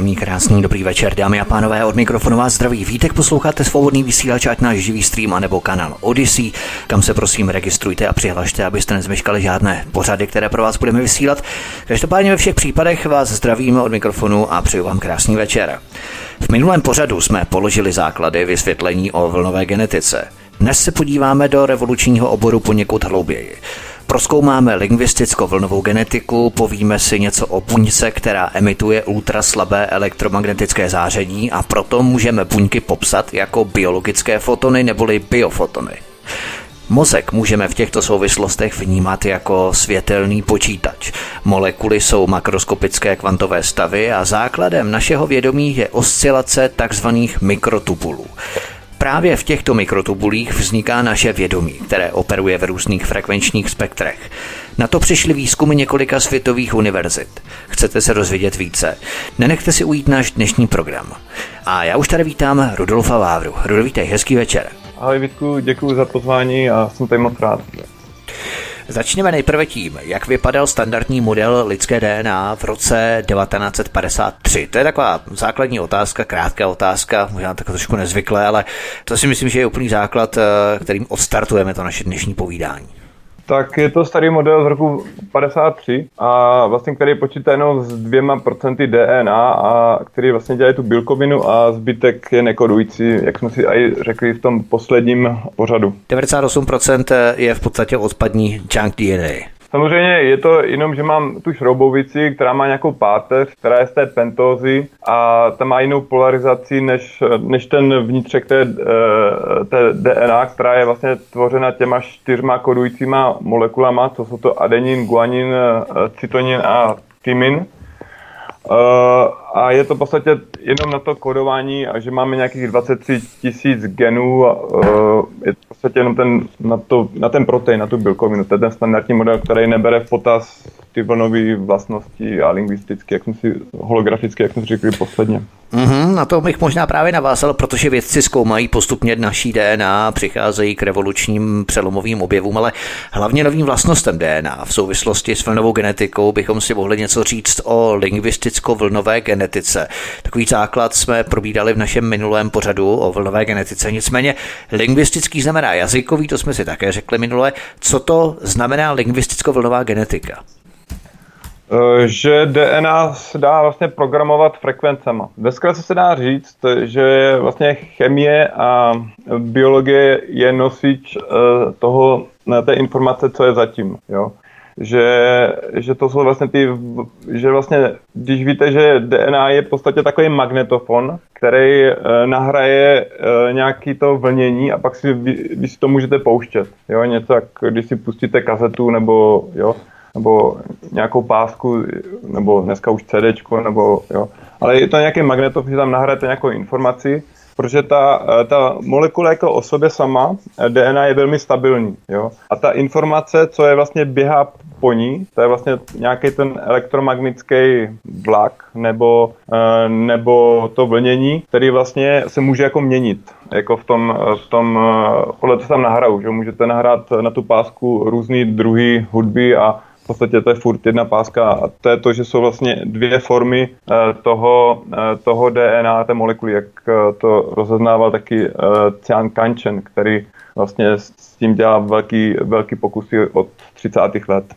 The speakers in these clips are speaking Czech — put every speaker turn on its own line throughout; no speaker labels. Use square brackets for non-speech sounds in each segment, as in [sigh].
Příjemný, krásný, dobrý večer, dámy a pánové, od mikrofonu vás zdraví. Vítek posloucháte svobodný vysílač, ať náš živý stream, anebo kanál Odyssey, kam se prosím registrujte a přihlašte, abyste nezmeškali žádné pořady, které pro vás budeme vysílat. Každopádně ve všech případech vás zdravíme od mikrofonu a přeju vám krásný večer. V minulém pořadu jsme položili základy vysvětlení o vlnové genetice. Dnes se podíváme do revolučního oboru poněkud hlouběji. Proskoumáme lingvisticko-vlnovou genetiku, povíme si něco o buňce, která emituje ultraslabé elektromagnetické záření a proto můžeme buňky popsat jako biologické fotony neboli biofotony. Mozek můžeme v těchto souvislostech vnímat jako světelný počítač. Molekuly jsou makroskopické kvantové stavy a základem našeho vědomí je oscilace tzv. mikrotubulů. Právě v těchto mikrotubulích vzniká naše vědomí, které operuje v různých frekvenčních spektrech. Na to přišly výzkumy několika světových univerzit. Chcete se rozvědět více? Nenechte si ujít náš dnešní program. A já už tady vítám Rudolfa Vávru. Rudolf, vítej, hezký večer.
Ahoj Vítku, děkuji za pozvání a jsem tady moc rád.
Začněme nejprve tím, jak vypadal standardní model lidské DNA v roce 1953. To je taková základní otázka, krátká otázka, možná tak trošku nezvyklé, ale to si myslím, že je úplný základ, eh, kterým odstartujeme to naše dnešní povídání.
Tak je to starý model z roku 53 a vlastně který počítá jenom s dvěma procenty DNA a který vlastně dělá tu bílkovinu a zbytek je nekodující, jak jsme si i řekli v tom posledním pořadu.
98% je v podstatě odpadní junk DNA.
Samozřejmě je to jenom, že mám tu šroubovici, která má nějakou páteř, která je z té pentózy a ta má jinou polarizaci než, než ten vnitřek té, eh, té DNA, která je vlastně tvořena těma čtyřma kodujícíma molekulama, co jsou to adenin, guanin, eh, cytonin a tymin. Uh, a je to v podstatě jenom na to kodování, a že máme nějakých 23 tisíc genů, a, uh, je to v podstatě jenom ten, na, to, na ten protein, na tu bílkovinu. To je ten standardní model, který nebere v potaz ty vlnové vlastnosti a lingvisticky, jak jsme si, holograficky, jak jsme řekli posledně.
Mm-hmm, na to bych možná právě navázal, protože vědci zkoumají postupně naší DNA, přicházejí k revolučním přelomovým objevům, ale hlavně novým vlastnostem DNA. V souvislosti s vlnovou genetikou bychom si mohli něco říct o lingvisticko-vlnové genetice. Takový základ jsme probídali v našem minulém pořadu o vlnové genetice. Nicméně lingvistický znamená jazykový, to jsme si také řekli minule. Co to znamená lingvisticko-vlnová genetika?
Eh, že DNA se dá vlastně programovat frekvencema. Ve se dá říct, že vlastně chemie a biologie je nosič eh, toho, té informace, co je zatím. Jo? Že, že to jsou vlastně ty, že vlastně, když víte, že DNA je v podstatě takový magnetofon, který eh, nahraje nějaký to vlnění a pak si vy, vy si to můžete pouštět. Jo? Něco jak když si pustíte kazetu nebo jo, nebo nějakou pásku, nebo dneska už CD, nebo jo. Ale je to nějaký magnetov, že tam nahrajete nějakou informaci, protože ta, ta molekula jako o sobě sama, DNA je velmi stabilní. Jo? A ta informace, co je vlastně běhá po ní, to je vlastně nějaký ten elektromagnetický vlak nebo, eh, nebo to vlnění, který vlastně se může jako měnit. Jako v tom, v tom eh, podle toho tam nahraju, že můžete nahrát na tu pásku různé druhy hudby a podstatě to je furt jedna páska a to je to, že jsou vlastně dvě formy eh, toho, eh, toho DNA, té molekuly, jak eh, to rozeznával taky Cian Kanchen, který vlastně s tím dělá velký, velký pokusy od 30. let.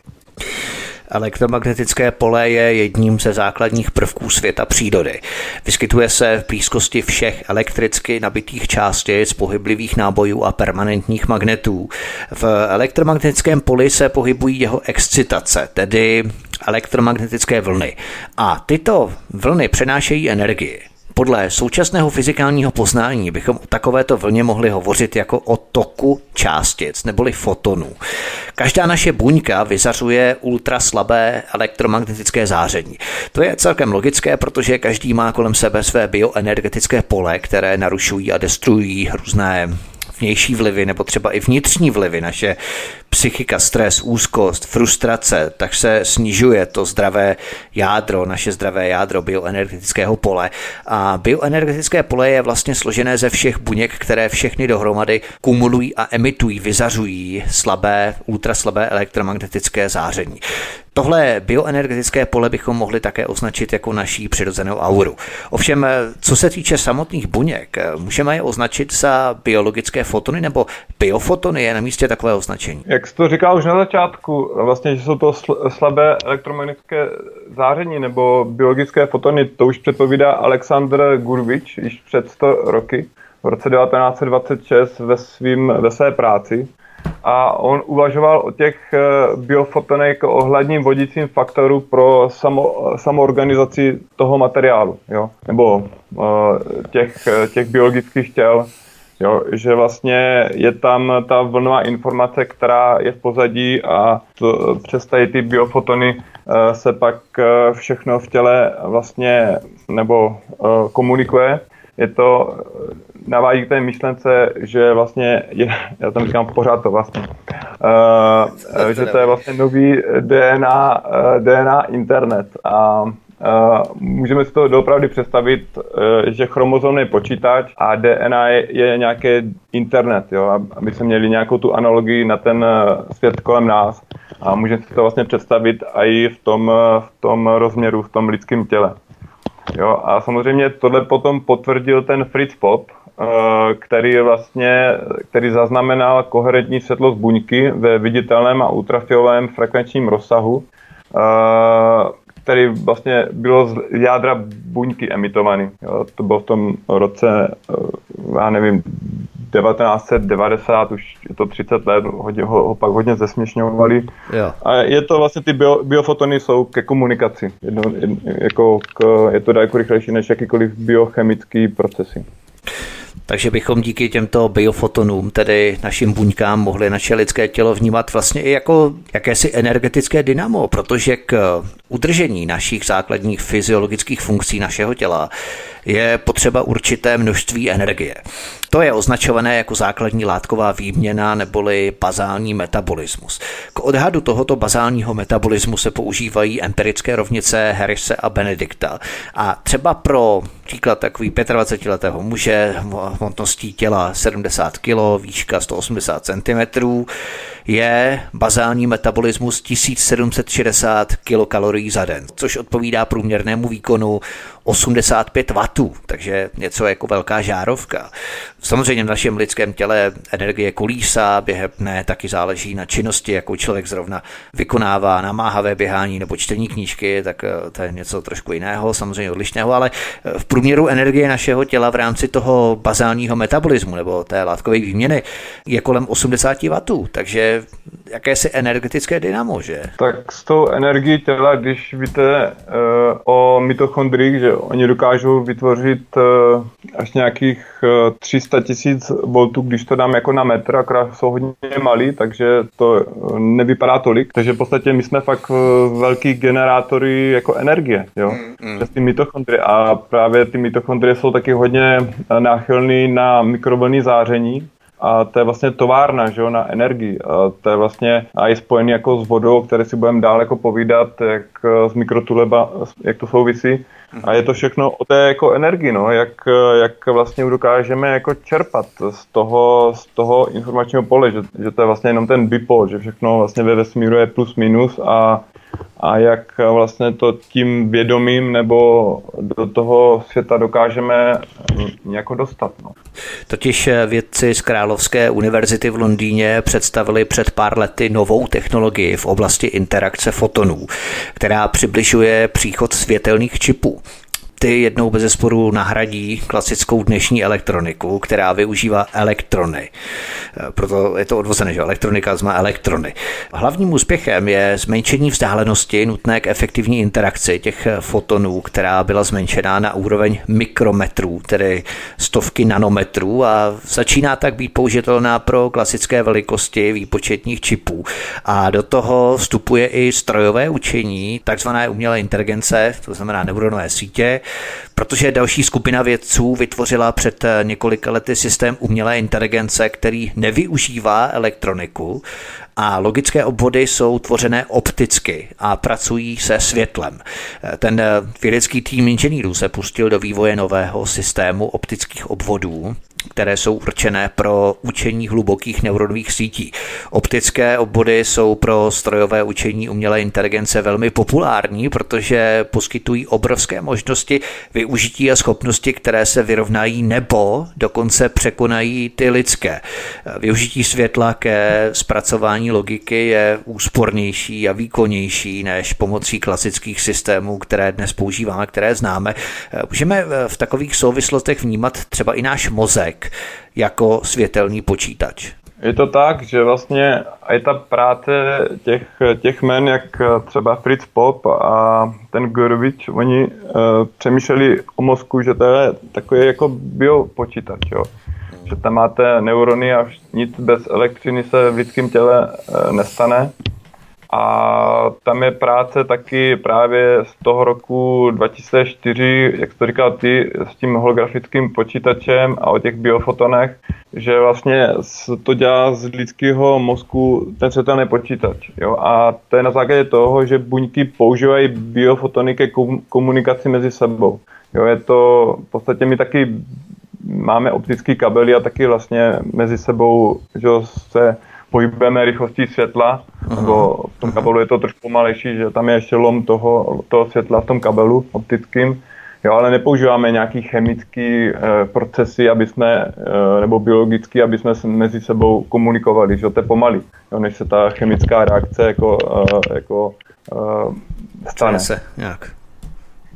Elektromagnetické pole je jedním ze základních prvků světa přírody. Vyskytuje se v blízkosti všech elektricky nabitých částic, pohyblivých nábojů a permanentních magnetů. V elektromagnetickém poli se pohybují jeho excitace, tedy elektromagnetické vlny. A tyto vlny přenášejí energii. Podle současného fyzikálního poznání bychom o takovéto vlně mohli hovořit jako o toku částic neboli fotonů. Každá naše buňka vyzařuje ultraslabé elektromagnetické záření. To je celkem logické, protože každý má kolem sebe své bioenergetické pole, které narušují a destruují různé vnější vlivy nebo třeba i vnitřní vlivy, naše psychika, stres, úzkost, frustrace, tak se snižuje to zdravé jádro, naše zdravé jádro bioenergetického pole. A bioenergetické pole je vlastně složené ze všech buněk, které všechny dohromady kumulují a emitují, vyzařují slabé, ultraslabé elektromagnetické záření. Tohle bioenergetické pole bychom mohli také označit jako naší přirozenou auru. Ovšem, co se týče samotných buněk, můžeme je označit za biologické fotony nebo biofotony je na místě takové označení?
Jak jsi to říkal už na začátku, vlastně, že jsou to slabé elektromagnetické záření nebo biologické fotony, to už předpovídá Aleksandr Gurvič již před 100 roky, v roce 1926 ve, svým, ve své práci a on uvažoval o těch eh, biofotonech jako o hladním vodícím faktoru pro samo, samoorganizaci toho materiálu, jo? nebo uh, těch, těch biologických těl, jo? že vlastně je tam ta vlnová informace, která je v pozadí a to, přes tady ty biofotony uh, se pak uh, všechno v těle vlastně nebo uh, komunikuje. Je to navádí k té myšlence, že vlastně, je, [laughs] já tam říkám pořád to vlastně, uh, že to je vlastně nový DNA, uh, DNA internet a můžeme si to doopravdy představit, uh, že chromozom je počítač a DNA je, je nějaký internet, jo, aby jsme měli nějakou tu analogii na ten svět kolem nás. A můžeme si to vlastně představit i v tom, v tom rozměru, v tom lidském těle. Jo, a samozřejmě tohle potom potvrdil ten Fritz Pop, Eh, který vlastně, který zaznamenal koherentní světlost buňky ve viditelném a ultrafialovém frekvenčním rozsahu, eh, který vlastně bylo z jádra buňky emitovaný. Jo, to bylo v tom roce, eh, já nevím, 1990, už je to 30 let, hodně, ho, ho pak hodně zesměšňovali. Jo. A je to vlastně, ty bio, biofotony jsou ke komunikaci. Jedno, jedno, jako k, je to daleko rychlejší než jakýkoliv biochemický procesy.
Takže bychom díky těmto biofotonům, tedy našim buňkám, mohli naše lidské tělo vnímat vlastně i jako jakési energetické dynamo, protože k udržení našich základních fyziologických funkcí našeho těla je potřeba určité množství energie. To je označované jako základní látková výměna neboli bazální metabolismus. K odhadu tohoto bazálního metabolismu se používají empirické rovnice Harrise a Benedikta. A třeba pro příklad takový 25-letého muže hmotností těla 70 kg, výška 180 cm, je bazální metabolismus 1760 kilokalorií za den, což odpovídá průměrnému výkonu 85 W, takže něco jako velká žárovka. Samozřejmě v našem lidském těle energie kolísá, během dne taky záleží na činnosti, jakou člověk zrovna vykonává, namáhavé běhání nebo čtení knížky, tak eh, to je něco trošku jiného, samozřejmě odlišného, ale eh, v průměru energie našeho těla v rámci toho bazálního metabolismu nebo té látkové výměny je kolem 80 W, takže jakési energetické dynamo, že?
Tak s tou energií těla, když víte uh, o mitochondriích, že oni dokážou vytvořit uh, až nějakých uh, 300 tisíc voltů, když to dám jako na metr, akorát jsou hodně malý, takže to nevypadá tolik. Takže v podstatě my jsme fakt velký generátory jako energie, jo, mm, mm. přes ty mitochondrie. A právě ty mitochondrie jsou taky hodně náchylný na mikrovlnný záření, a to je vlastně továrna, že jo, na energii. A to je vlastně a je spojený jako s vodou, které si budeme dál jako povídat, jak z mikrotuleba, jak to souvisí. A je to všechno o té jako energii, no, jak, jak vlastně dokážeme jako čerpat z toho, z toho informačního pole, že, že to je vlastně jenom ten bipol, že všechno vlastně ve vesmíru je plus minus a a jak vlastně to tím vědomím nebo do toho světa dokážeme nějako dostat. No.
Totiž vědci z Královské univerzity v Londýně představili před pár lety novou technologii v oblasti interakce fotonů, která přibližuje příchod světelných čipů. Ty jednou bez zesporu nahradí klasickou dnešní elektroniku, která využívá elektrony. Proto je to odvozené, že elektronika má elektrony. Hlavním úspěchem je zmenšení vzdálenosti nutné k efektivní interakci těch fotonů, která byla zmenšená na úroveň mikrometrů, tedy stovky nanometrů a začíná tak být použitelná pro klasické velikosti výpočetních čipů. A do toho vstupuje i strojové učení, takzvané umělé inteligence, to znamená neuronové sítě, protože další skupina vědců vytvořila před několika lety systém umělé inteligence, který nevyužívá elektroniku a logické obvody jsou tvořené opticky a pracují se světlem. Ten vědecký tým inženýrů se pustil do vývoje nového systému optických obvodů, které jsou určené pro učení hlubokých neuronových sítí. Optické obvody jsou pro strojové učení umělé inteligence velmi populární, protože poskytují obrovské možnosti využití a schopnosti, které se vyrovnají nebo dokonce překonají ty lidské. Využití světla ke zpracování logiky je úspornější a výkonnější než pomocí klasických systémů, které dnes používáme, které známe. Můžeme v takových souvislostech vnímat třeba i náš mozek, mozek jako světelný počítač.
Je to tak, že vlastně i ta práce těch, těch men, jak třeba Fritz Pop a ten Gorovič, oni uh, přemýšleli o mozku, že to je takový jako biopočítač, jo. Že tam máte neurony a nic bez elektřiny se v lidském těle uh, nestane. A tam je práce taky právě z toho roku 2004, jak to říkal ty, s tím holografickým počítačem a o těch biofotonech, že vlastně to dělá z lidského mozku ten světelný počítač. Jo? A to je na základě toho, že buňky používají biofotony ke komunikaci mezi sebou. Jo, je to, v podstatě my taky máme optický kabely a taky vlastně mezi sebou že se pohybujeme rychlostí světla, Aha. nebo v tom kabelu je to trošku pomalejší, že tam je ještě lom toho, toho světla v tom kabelu optickým, jo, ale nepoužíváme nějaký chemický e, procesy, aby jsme, e, nebo biologický, aby jsme mezi sebou komunikovali, že to je pomalý, jo, než se ta chemická reakce jako, e, jako e, stane.
Se, nějak.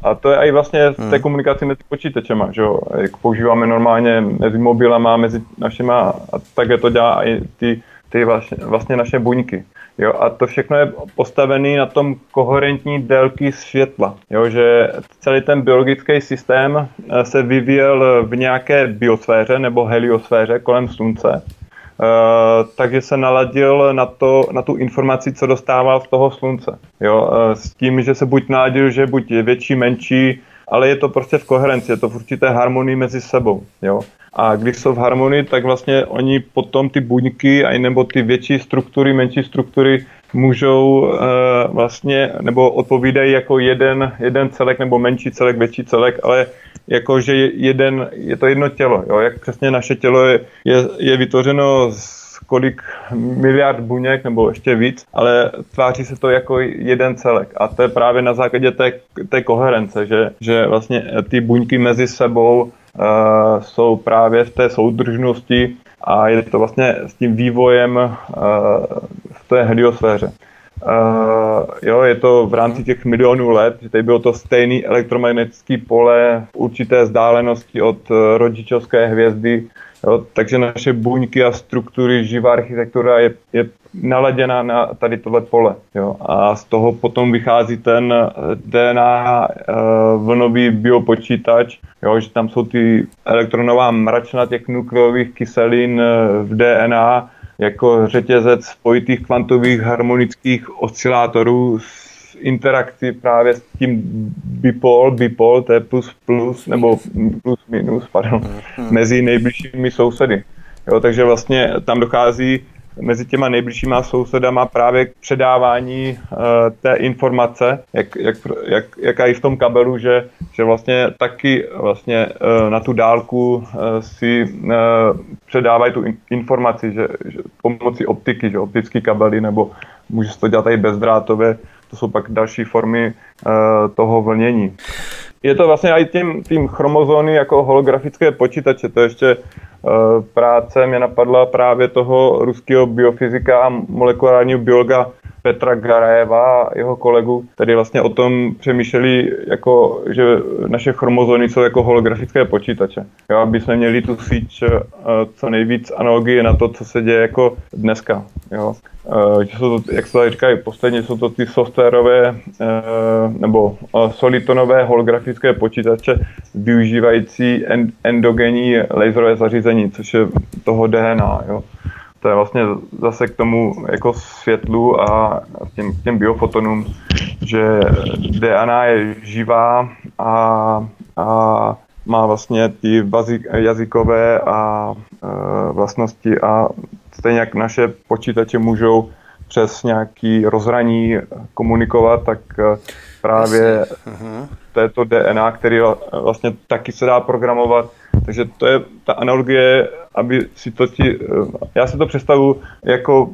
A to je i vlastně v té hmm. komunikaci mezi počítačema, že jo, jak používáme normálně mezi mobilama, mezi našima, a také to dělá i ty ty vlastně, vlastně naše buňky. Jo, a to všechno je postavené na tom koherentní délky světla. Jo, že celý ten biologický systém eh, se vyvíjel v nějaké biosféře nebo heliosféře kolem Slunce. Uh, takže se naladil na, to, na tu informaci, co dostával z toho slunce. Jo, uh, s tím, že se buď naladil, že buď je větší, menší, ale je to prostě v koherenci, je to v určité harmonii mezi sebou. Jo. A když jsou v harmonii, tak vlastně oni potom ty buňky a nebo ty větší struktury, menší struktury můžou uh, vlastně, nebo odpovídají jako jeden, jeden celek nebo menší celek, větší celek, ale jako, že jeden, je to jedno tělo, jo? jak přesně naše tělo je, je, je vytvořeno z kolik miliard buněk nebo ještě víc, ale tváří se to jako jeden celek. A to je právě na základě té, té koherence, že, že vlastně ty buňky mezi sebou jsou právě v té soudržnosti a je to vlastně s tím vývojem uh, v té heliosféře. Uh, jo, je to v rámci těch milionů let, že tady bylo to stejné elektromagnetické pole v určité vzdálenosti od rodičovské hvězdy, jo, takže naše buňky a struktury, živá architektura je, je naladěna na tady tohle pole. Jo, a z toho potom vychází ten DNA uh, vlnový biopočítač, jo, že tam jsou ty elektronová mračna těch nukleových kyselin v DNA, jako řetězec spojitých kvantových harmonických oscilátorů s interakcí právě s tím bipol, bipol, to je plus plus, nebo plus minus, pardon, mm-hmm. mezi nejbližšími sousedy. Jo, takže vlastně tam dochází mezi těma nejbližšíma sousedama právě k předávání uh, té informace, jak, jak, jak, jaká je v tom kabelu, že, že vlastně taky vlastně uh, na tu dálku uh, si uh, předávají tu in, informaci, že, že pomocí optiky, že optický kabely, nebo může se to dělat i bezdrátově, to jsou pak další formy uh, toho vlnění. Je to vlastně i tím, tím chromozóny jako holografické počítače, to ještě Eh, práce mě napadla právě toho ruského biofyzika a molekulárního biologa Petra Garajeva a jeho kolegu, který vlastně o tom přemýšleli, jako, že naše chromozony jsou jako holografické počítače. Jo, aby jsme měli tu síť uh, co nejvíc analogie na to, co se děje jako dneska. Jo. Uh, že jsou to, jak se tady říkají, posledně jsou to ty softwarové uh, nebo solitonové holografické počítače využívající endogenní laserové zařízení, což je toho DNA. Jo to je vlastně zase k tomu jako světlu a těm, těm biofotonům, že DNA je živá a, a má vlastně ty jazykové a e, vlastnosti a stejně jak naše počítače můžou přes nějaký rozhraní komunikovat, tak e, právě této DNA, který vlastně taky se dá programovat. Takže to je ta analogie, aby si to ti, já si to představu jako,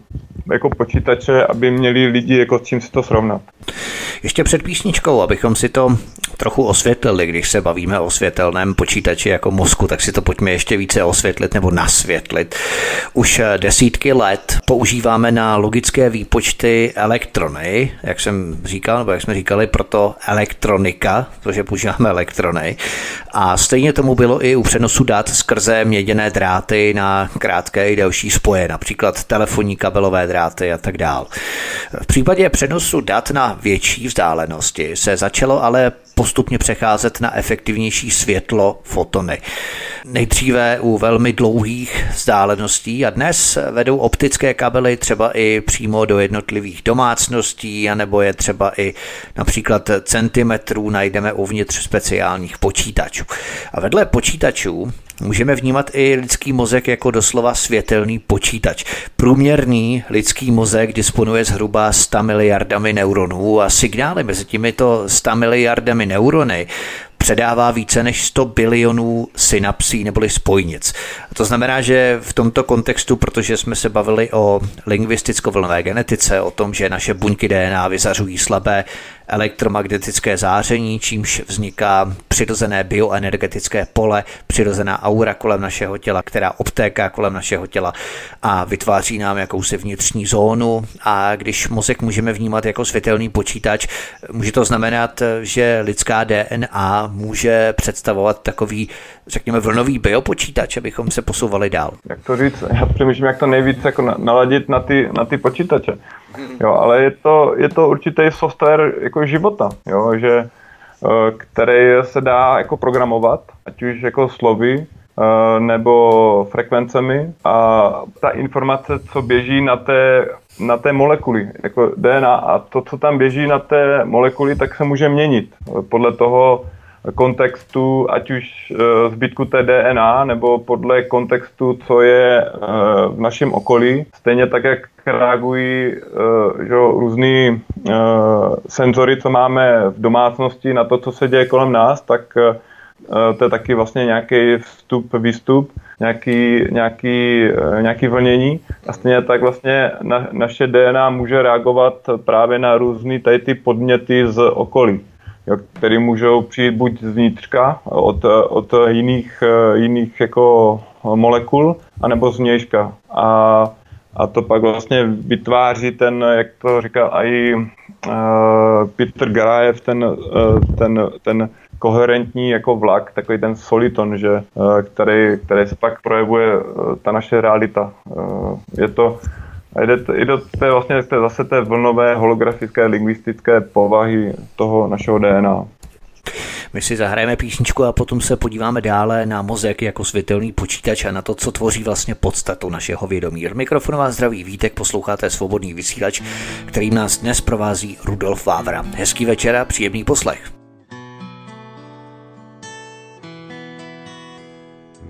jako počítače, aby měli lidi jako s čím si to srovnat.
Ještě před písničkou, abychom si to trochu osvětlili, když se bavíme o světelném počítači jako mozku, tak si to pojďme ještě více osvětlit nebo nasvětlit. Už desítky let používáme na logické výpočty elektrony, jak jsem říkal, nebo jak jsme říkali, proto elektronika, protože používáme elektrony. A stejně tomu bylo i u přenosu dat skrze měděné dráty na krátké i delší spoje, například telefonní kabelové dráty a tak dál. V případě přenosu dat na větší vzdálenosti se začalo ale postupně přecházet na efektivnější světlo fotony. Nejdříve u velmi dlouhých vzdáleností a dnes vedou optické kabely třeba i přímo do jednotlivých domácností, anebo je třeba i například centimetrů najdeme uvnitř speciálních počítačů. A vedle počítačů Two. Můžeme vnímat i lidský mozek jako doslova světelný počítač. Průměrný lidský mozek disponuje zhruba 100 miliardami neuronů a signály mezi těmito 100 miliardami neurony předává více než 100 bilionů synapsí neboli spojnic. To znamená, že v tomto kontextu, protože jsme se bavili o lingvisticko-vlnové genetice, o tom, že naše buňky DNA vyzařují slabé elektromagnetické záření, čímž vzniká přirozené bioenergetické pole, přirozená aura kolem našeho těla, která obtéká kolem našeho těla a vytváří nám jakousi vnitřní zónu. A když mozek můžeme vnímat jako světelný počítač, může to znamenat, že lidská DNA může představovat takový, řekněme, vlnový biopočítač, abychom se posouvali dál.
Jak to říct? Já přemýšlím, jak to nejvíc jako naladit na ty, na ty počítače. Jo, ale je to, je to určitý software jako života, jo, že, eh, který se dá jako programovat, ať už jako slovy, nebo frekvencemi a ta informace, co běží na té, na té molekuly, jako DNA a to, co tam běží na té molekuly, tak se může měnit podle toho, kontextu, ať už eh, zbytku té DNA, nebo podle kontextu, co je eh, v našem okolí. Stejně tak, jak reagují eh, že, různý senzory, co máme v domácnosti na to, co se děje kolem nás, tak to je taky vlastně nějaký vstup, výstup, nějaký, nějaký, nějaký vlnění. A stejně tak vlastně na, naše DNA může reagovat právě na různé tady ty podněty z okolí jo, který můžou přijít buď zvnitřka od, od jiných, jiných jako molekul, anebo z vnějška. A, a to pak vlastně vytváří ten, jak to říkal i uh, Peter Garajev, ten, uh, ten, ten koherentní jako vlak, takový ten soliton, že, uh, který, který se pak projevuje uh, ta naše realita. Uh, je to jde, jde té vlastně té, zase té vlnové holografické lingvistické povahy toho našeho DNA.
My si zahrajeme písničku a potom se podíváme dále na mozek jako světelný počítač a na to, co tvoří vlastně podstatu našeho vědomí. Mikrofon vás zdraví Vítek, posloucháte svobodný vysílač, kterým nás dnes provází Rudolf Vávra. Hezký večer a příjemný poslech.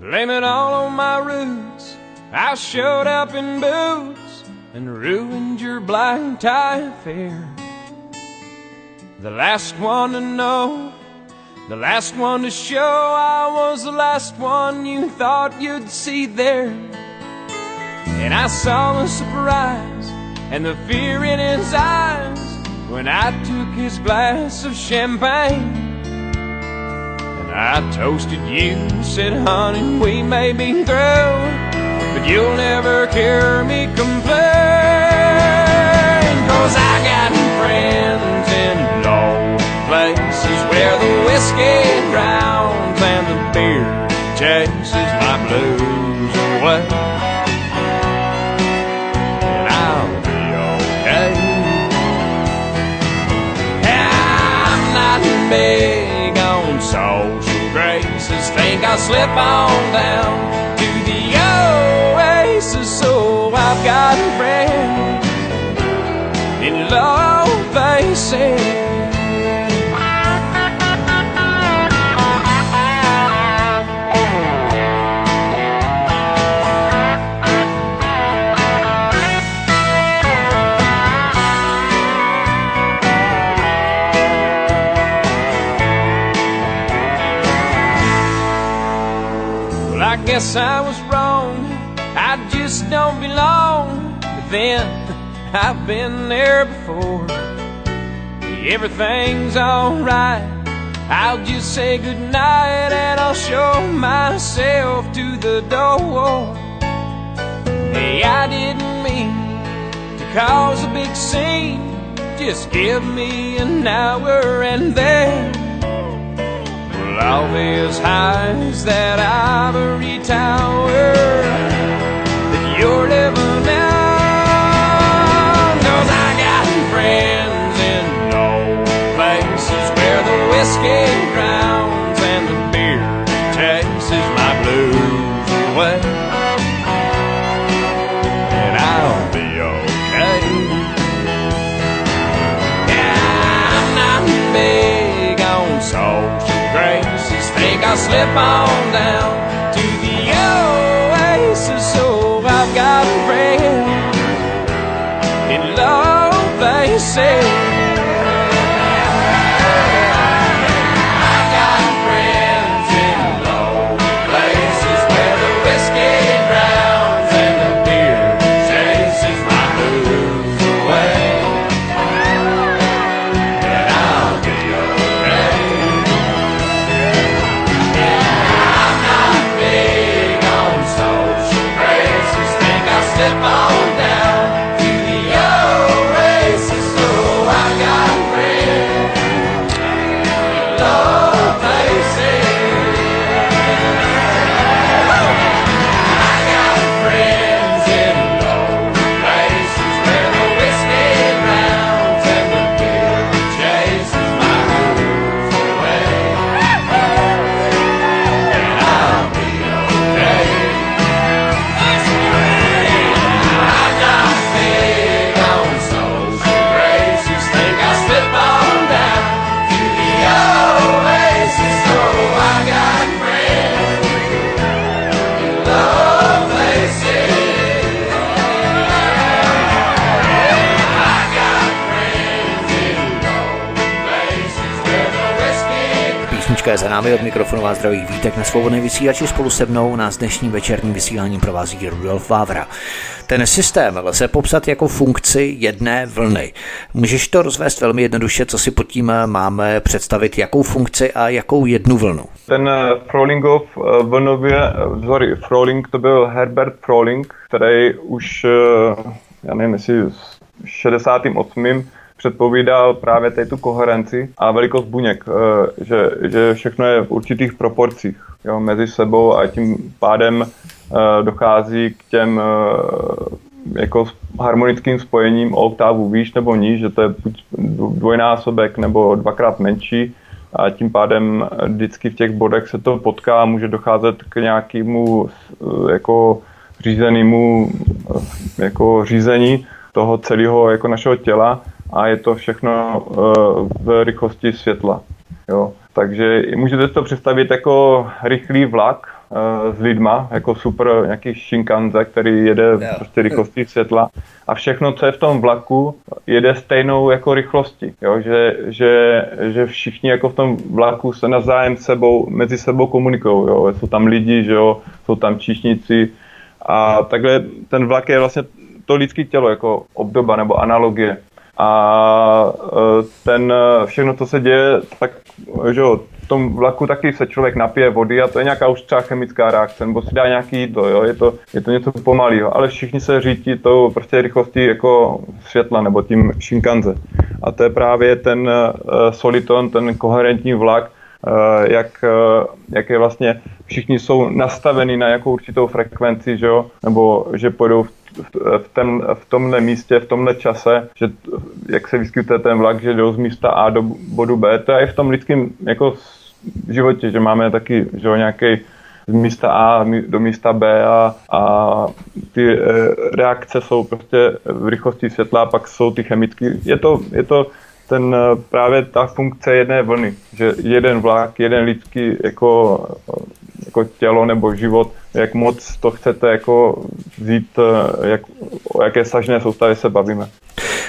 Blame it all on my roots. I showed up in boots. and ruined your black tie affair. The last one to know, the last one to show, I was the last one you thought you'd see there. And I saw the surprise and the fear in his eyes when I took his glass of champagne. I toasted you, said, honey, we may be through, but you'll never hear me complain. Cause I
got friends in low places where the whiskey I'll slip on down to the oasis. So I've got a friend in places. Well, I was wrong. I just don't belong. But then [laughs] I've been there before. Everything's alright. I'll just say goodnight and I'll show myself to the door. Hey, I didn't mean to cause a big scene. Just give me an hour and then well, I'll be as high as that ivory tower that you're living on. Cause I got friends in low places where the whiskey drowns I'll slip on down to the oasis. So I've got a friend in low places. I've
Námi od mikrofonu vás zdraví Vítek na svobodné vysílači spolu se mnou nás dnešním večerním vysíláním provází Rudolf Vávra. Ten systém lze popsat jako funkci jedné vlny. Můžeš to rozvést velmi jednoduše, co si pod tím máme představit, jakou funkci a jakou jednu vlnu.
Ten eh, Frohlingov eh, vlnově, eh, sorry, Frohling to byl Herbert Frohling, který už, já nevím, jestli v 68. předpovídal právě tady tu koherenci a velikost buněk, eh, že, že všechno je v určitých proporcích jo, mezi sebou a tím pádem eh, dochází k těm eh, jako harmonickým spojením o oktávu výš nebo níž, že to je buď dvojnásobek nebo dvakrát menší a tím pádem vždycky v těch bodech se to potká a může docházet k nějakému jako řízenému jako řízení toho celého jako našeho těla a je to všechno eh, v rychlosti světla. Jo. Takže můžete si to představit jako rychlý vlak eh, s lidma, jako super nějaký Shinkanze, který jede
Jo.
prostě rychlostí světla a všechno, co je v tom vlaku, jede stejnou jako rychlostí, jo? Že, že, že všichni jako v tom vlaku se navzájem sebou, mezi sebou komunikují, jo? jsou tam lidi, že jo? jsou tam číšníci a takhle ten vlak je vlastně to lidské tělo jako obdoba nebo analogie. A e, ten e, všechno, co se děje, tak že jo, v tom vlaku taky se člověk napije vody a to je nějaká už třeba chemická reakce, nebo si dá nějaký jídlo, jo, je to, je to něco pomalého, ale všichni se řídí tou prostě rychlostí jako světla nebo tím Shinkanze. A to je právě ten uh, soliton, ten koherentní vlak, jak, jak je vlastně všichni jsou nastaveni na jakou určitou frekvenci, že jo? nebo že půjdou v v, ten, v tomhle místě, v tomhle čase, že jak se vyskytuje ten vlak, že jdou z místa A do bodu B, to je i v tom lidském jako životě, že máme taky že nějaký z místa A do místa B a, a ty e, reakce jsou prostě v rychlosti světla pak jsou ty chemické. Je to, je to ten e, právě ta funkce jedné vlny, že jeden vlak, jeden lidský jako jako tělo nebo život, jak moc to chcete jako vzít, eh, jak, o jaké sažné soustavy se bavíme.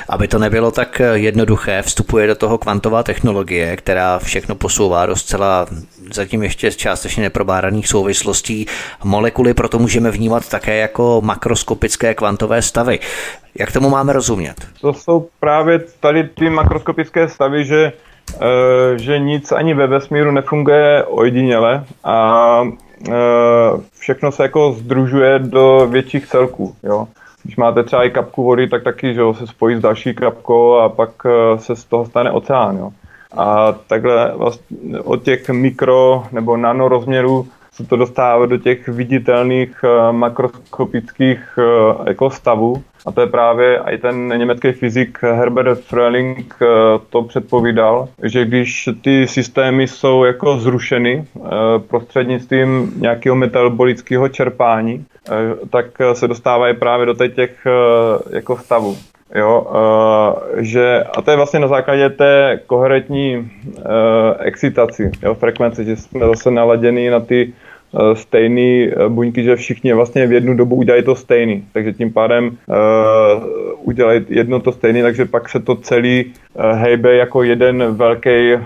Aby to nebylo tak jednoduché, vstupuje do toho kvantová technologie, která všechno posouvá do zcela zatím ještě částečně neprobáraných souvislostí. Molekuly proto můžeme vnímat také jako makroskopické kvantové stavy. Jak tomu máme rozumět?
To jsou právě tady ty makroskopické stavy, že Eh, že nic ani ve vesmíru nefunguje ojediněle a eh, všechno se jako združuje do větších celků. Jo. Když máte třeba i kapku vody, tak taky že se spojí s další kapkou a pak eh, se z toho stane oceán. Jo. A takhle vlastně od těch mikro nebo nano rozměrů se to dostává do těch viditelných makroskopických jako stavů a to je právě i ten německý fyzik Herbert Fröhling eh, to předpovídal, že když ty systémy jsou jako zrušeny eh, prostřednictvím nějakého metabolického čerpání, eh, tak se dostávají právě do těch jako stavů. Jo, že, a to je vlastně na základě té koherentní excitaci, jo, frekvence, že jsme zase naladěni na ty Eh, stejný eh, buňky, že všichni vlastně v jednu dobu udělají to stejný. Takže tím pádem uh, udělají jedno to stejný, takže pak se to celý uh, hejbe jako jeden velký, uh,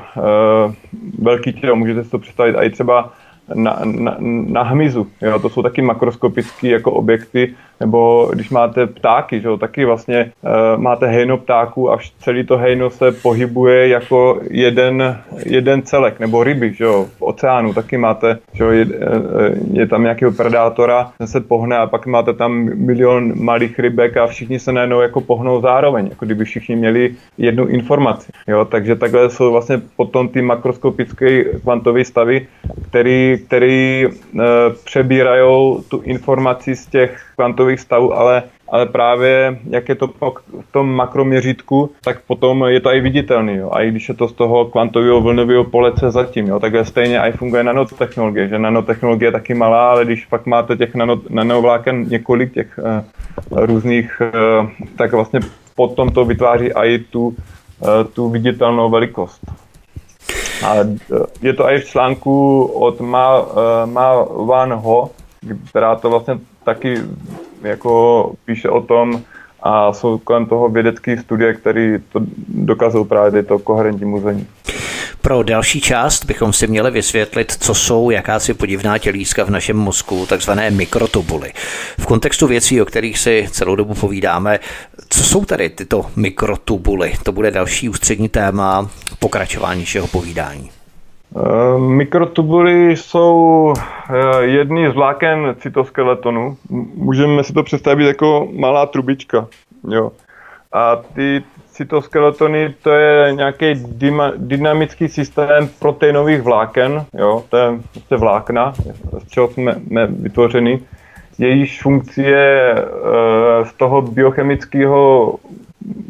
velký tělo. Můžete si to představit i třeba na, na, na hmyzu. Jo? To jsou taky makroskopické jako objekty, nebo když máte ptáky, že jo, taky vlastně uh, máte hejno ptáků a celý to hejno se pohybuje jako jeden, jeden celek, nebo ryby, že jo, v oceánu taky máte, že jo, je, uh, je tam nějakého predátora, ten se pohne a pak máte tam milion malých rybek a všichni se najednou jako pohnou zároveň, jako kdyby všichni měli jednu informaci, jo, takže takhle jsou vlastně potom ty makroskopické kvantové stavy, který, který uh, přebírají tu informaci z těch kvantových stavů, ale, ale právě jak je to v tom makroměřítku, tak potom je to i viditelný. Jo. A i když je to z toho kvantového vlnového polece zatím, jo, tak stejně i funguje nanotechnologie, že nanotechnologie je taky malá, ale když pak máte těch nano, nanovláken několik těch uh, různých, uh, tak vlastně potom to vytváří i tu, tu viditelnou velikost. A je to i v článku od Ma, uh, Ma Van Ho, která to vlastně taky jako píše o tom a jsou kolem toho vědecké studie, které to dokazují právě to koherentní muzení.
Pro další část bychom si měli vysvětlit, co jsou jakási podivná tělíska v našem mozku, takzvané mikrotubuly. V kontextu věcí, o kterých si celou dobu povídáme, co jsou tady tyto mikrotubuly? To bude další ústřední téma pokračování všeho povídání.
Eh, mikrotubuly jsou eh, jedny z vláken cytoskeletonu. Můžeme si to představit jako malá trubička. Jo. A ty cytoskeletony to je nějaký dynamický systém proteinových vláken, jo, to je prostě vlákna, z čeho jsme, jsme vytvořeni. Jejíž funkce je e, z toho biochemického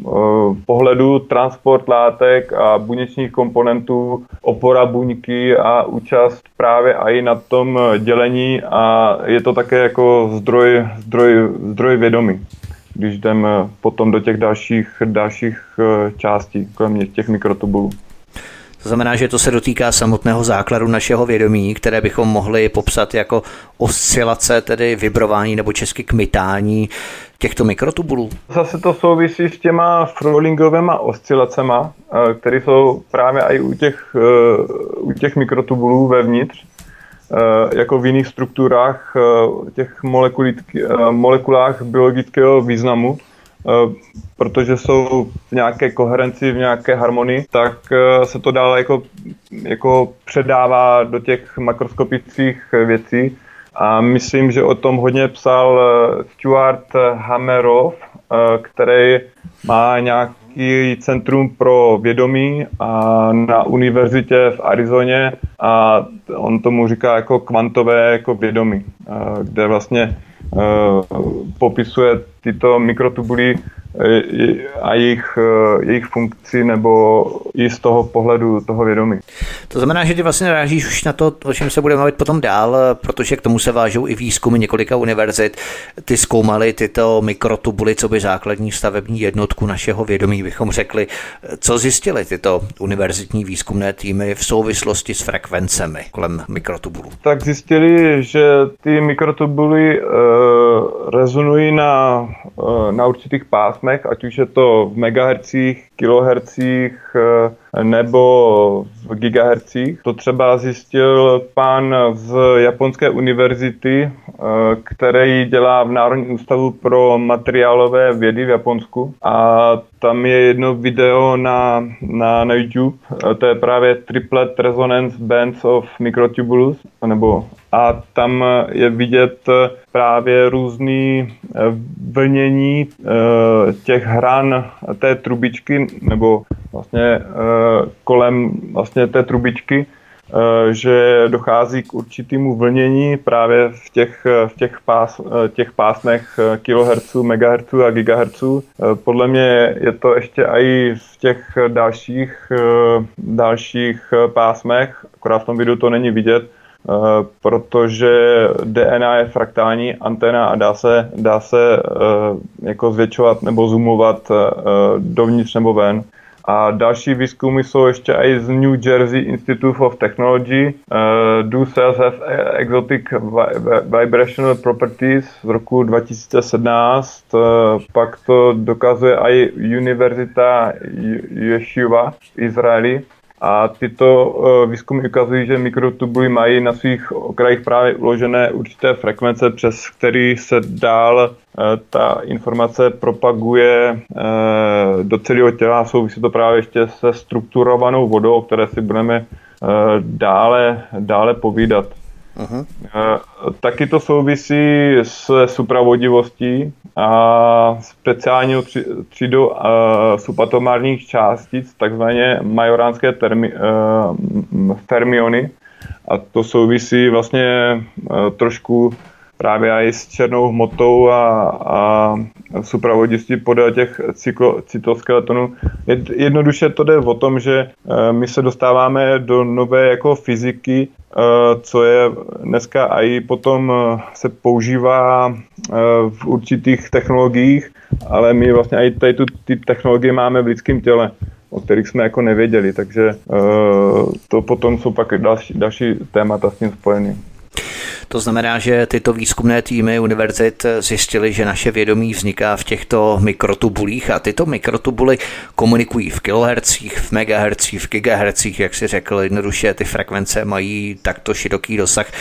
Eh, pohledu transport látek a buněčních komponentů, opora buňky a účast právě i na tom dělení a je to také jako zdroj, zdroj, zdroj vědomí když jdeme potom do těch dalších, dalších eh, částí, kromě těch mikrotubulů.
To znamená, že to se dotýká samotného základu našeho vědomí, které bychom mohli popsat jako oscilace, tedy vibrování nebo česky kmitání těchto mikrotubulů?
Zase to souvisí s těma Frolingovými oscilacema, eh, které jsou právě i u těch, eh, u těch mikrotubulů vevnitř, eh, jako v jiných strukturách těch molekulách biologického významu, protože jsou v nějaké koherenci, v nějaké harmonii, tak se to dále jako, jako předává do těch makroskopických věcí. A myslím, že o tom hodně psal eh, Stuart Hammerov, eh, který má nějak, nějaký centrum pro vědomí a na univerzitě v Arizoně a on tomu říká jako kvantové jako vědomí, kde vlastně popisuje tyto mikrotubuly a jejich, e, jejich funkci nebo i z toho pohledu toho vědomí.
To znamená, že ty vlastně narážíš už na to, o čem se budeme mluvit potom dál, protože k tomu se vážou i výzkumy několika univerzit. Ty zkoumali tyto mikrotubuly, co by základní stavební jednotku našeho vědomí, bychom řekli. Co zjistili tyto univerzitní výzkumné týmy v souvislosti s frekvencemi kolem mikrotubulů?
Tak zjistili, že ty mikrotubuly e, rezonují na, e, na určitých pásmech pásmech, ať už je to v megahercích, kilohercích eh, nebo v gigahercích. To třeba zjistil pán z Japonské univerzity, eh, který dělá v Národním ústavu pro materiálové vědy v Japonsku. A tam je jedno video na, na, na YouTube, eh, to je právě Triplet Resonance Bands of Microtubulus, nebo a tam je vidět právě různý vlnění těch hran té trubičky nebo vlastně eh, kolem vlastně té trubičky, eh, že dochází k určitému vlnění právě v těch, v těch, pás, eh, těch pásmech kilohertzů, megahertzů a gigahertzů. Podle mě je to ještě i v těch dalších, dalších pásmech, akorát v tom videu to není vidět, protože DNA je fraktální anténa a dá se, dá se eh, jako zvětšovat nebo zoomovat eh, dovnitř nebo ven. A další výzkumy jsou ještě i z New Jersey Institute of Technology. Uh, do cells have exotic vibrational properties z roku 2017. Uh, pak to dokazuje i Univerzita Yeshiva v Izraeli. A tyto uh, výzkumy ukazují, že mikrotubuly mají na svých okrajích právě uložené určité frekvence, přes který se dál uh, ta informace propaguje uh, do celého těla. Souvisí to právě ještě se strukturovanou vodou, o které si budeme dále, dále povídat. Aha. Taky to souvisí s supravodivostí a speciální třídou subatomárních částic, takzvané majoránské termi, fermiony. A to souvisí vlastně trošku právě i s černou hmotou a, a supravodistí podél těch cyklo, cytoskeletonů. Jednoduše to jde o tom, že my se dostáváme do nové jako fyziky, Eh, co je dneska i potom eh, se používá eh, v určitých technologiích, ale my vlastně i tady tu, ty technologie máme v lidském těle o kterých jsme jako nevěděli, takže to potom jsou pak další, další témata s tím spojený.
To znamená, že tyto výzkumné týmy univerzit zjistili, že naše vědomí vzniká v těchto mikrotubulích a tyto mikrotubuly komunikují v kilohercích, v megahercích, v gigahercích, jak si řekl, jednoduše ty frekvence mají takto široký dosah.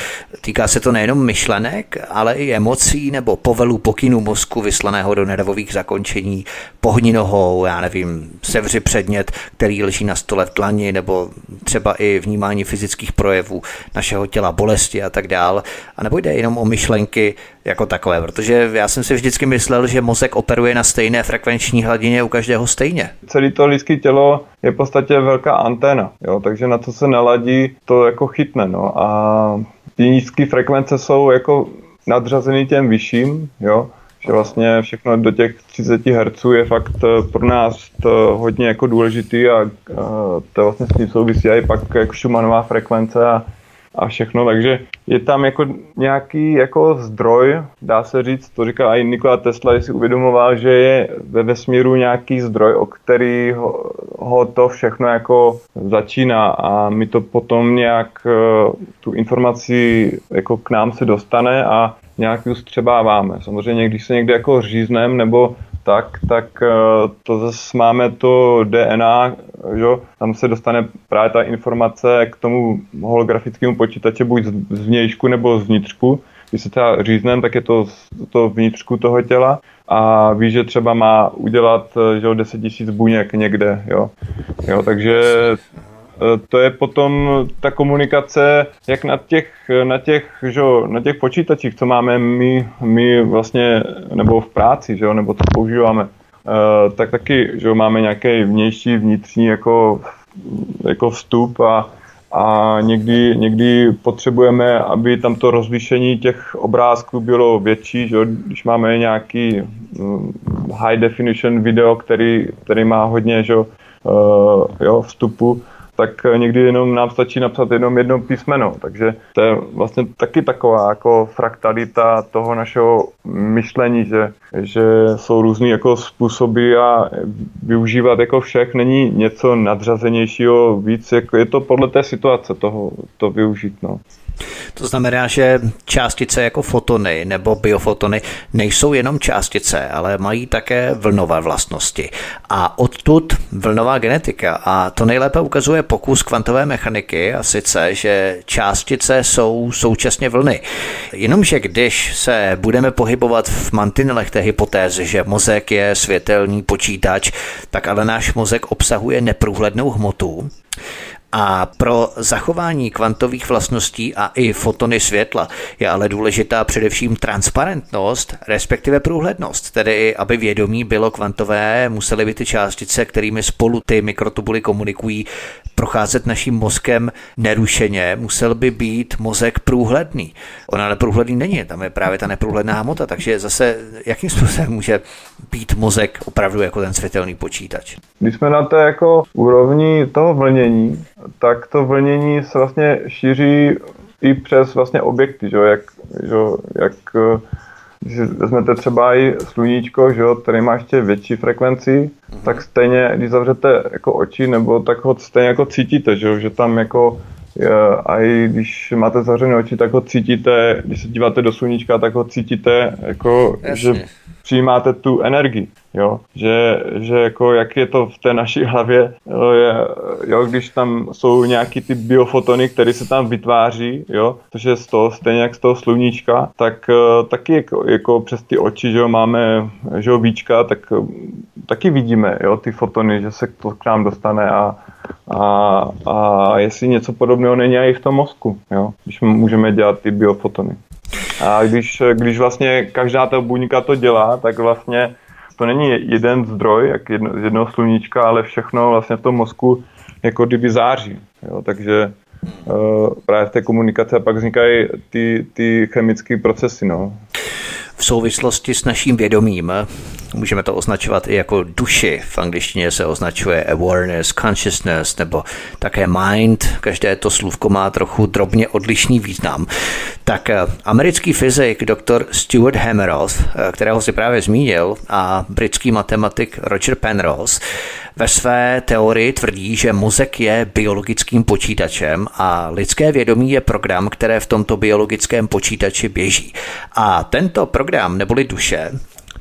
Týká se to nejenom myšlenek, ale i emocí nebo povelu pokynu mozku vyslaného do nervových zakončení, pohni nohou, já nevím, sevři předmět, který leží na stole v tlani, nebo třeba i vnímání fyzických projevů našeho těla, bolesti a tak dále. A nebo jde jenom o myšlenky jako takové, protože já jsem si vždycky myslel, že mozek operuje na stejné frekvenční hladině u každého stejně.
Celé to lidské tělo je v podstatě velká anténa, jo, takže na co se naladí, to jako chytne. No. A ty nízké frekvence jsou jako nadřazený těm vyšším, jo, že vlastně všechno do těch 30 Hz je fakt eh, pro nás to hodně jako důležitý a, a to vlastně s tím souvisí i pak jako Schumannová frekvence a a všechno, takže je tam jako nějaký jako zdroj, dá se říct, to říká i Nikola Tesla, si uvědomoval, že je ve vesmíru nějaký zdroj, o který ho, ho to všechno jako začíná a my to potom nějak eh, tu informaci jako k nám se dostane a nějak ji střebáváme. Samozřejmě, když se někde jako říznem nebo tak, tak eh, to zase máme to DNA, že? tam se dostane právě ta informace k tomu holografickému počítači buď z vnějšku nebo z vnitřku. Když se třeba říznem, tak je to to vnitřku toho těla a ví, že třeba má udělat eh, že 10 000 buněk někde. Jo? Jo, takže to je potom ta komunikace, jak na těch, na těch, že, na těch počítačích, co máme my, my vlastně, nebo v práci, že, nebo co používáme. tak taky, že máme nějaký vnější, vnitřní jako, jako vstup a, a někdy, někdy potřebujeme, aby tam to rozlišení těch obrázků bylo větší, že když máme nějaký mm, high definition video, který, který má hodně že, jo, vstupu, tak někdy jenom nám stačí napsat jenom jedno písmeno. Takže to je vlastně taky taková jako fraktalita toho našeho myšlení, že, že jsou různý jako způsoby a využívat jako všech není něco nadřazenějšího víc, jako je to podle té situace toho to využít. No.
To znamená, že částice jako fotony nebo biofotony nejsou jenom částice, ale mají také vlnové vlastnosti. A odtud vlnová genetika. A to nejlépe ukazuje pokus kvantové mechaniky, a sice, že částice jsou současně vlny. Jenomže když se budeme pohybovat v mantinelech té hypotézy, že mozek je světelný počítač, tak ale náš mozek obsahuje neprůhlednou hmotu, a pro zachování kvantových vlastností a i fotony světla je ale důležitá především transparentnost, respektive průhlednost. Tedy, aby vědomí bylo kvantové, musely by ty částice, kterými spolu ty mikrotubuly komunikují, procházet naším mozkem nerušeně, musel by být mozek průhledný. Ona neprůhledný není, tam je právě ta neprůhledná hmota, takže zase jakým způsobem může být mozek opravdu jako ten světelný počítač?
Když jsme na té jako úrovni toho vlnění, tak to vlnění se vlastně šíří i přes vlastně objekty, že? Jak, že? jak když vezmete třeba i sluníčko, že jo, který má ještě větší frekvenci, mm-hmm. tak stejně, když zavřete jako oči, nebo tak ho stejně jako cítíte, že, jo, že tam jako a i když máte zavřené oči, tak ho cítíte, když se díváte do sluníčka, tak ho cítíte, jako, že přijímáte tu energii, jo, že, že jako jak je to v té naší hlavě, jo, je, jo, když tam jsou nějaký ty biofotony, které se tam vytváří, jo, což je z toho, stejně jak z toho sluníčka, tak uh, taky jako, jako přes ty oči, že jo, máme, že jo, víčka, tak uh, taky vidíme, jo, ty fotony, že se to k nám dostane a, a, a jestli něco podobného není i v tom mozku, jo, když můžeme dělat ty biofotony. A když, když vlastně každá ta buňka to dělá, tak vlastně to není jeden zdroj, jak jedno, jednoho sluníčka, ale všechno vlastně v tom mozku jako kdyby září. Jo? Takže uh, právě v té komunikaci a pak vznikají ty, ty chemické procesy. No
v souvislosti s naším vědomím. Můžeme to označovat i jako duši. V angličtině se označuje awareness, consciousness nebo také mind. Každé to slůvko má trochu drobně odlišný význam. Tak eh, americký fyzik dr. Stuart Hameroth, eh, kterého si právě zmínil, a britský matematik Roger Penrose ve své teorii tvrdí, že mozek je biologickým počítačem a lidské vědomí je program, které v tomto biologickém počítači běží. A tento program neboli duše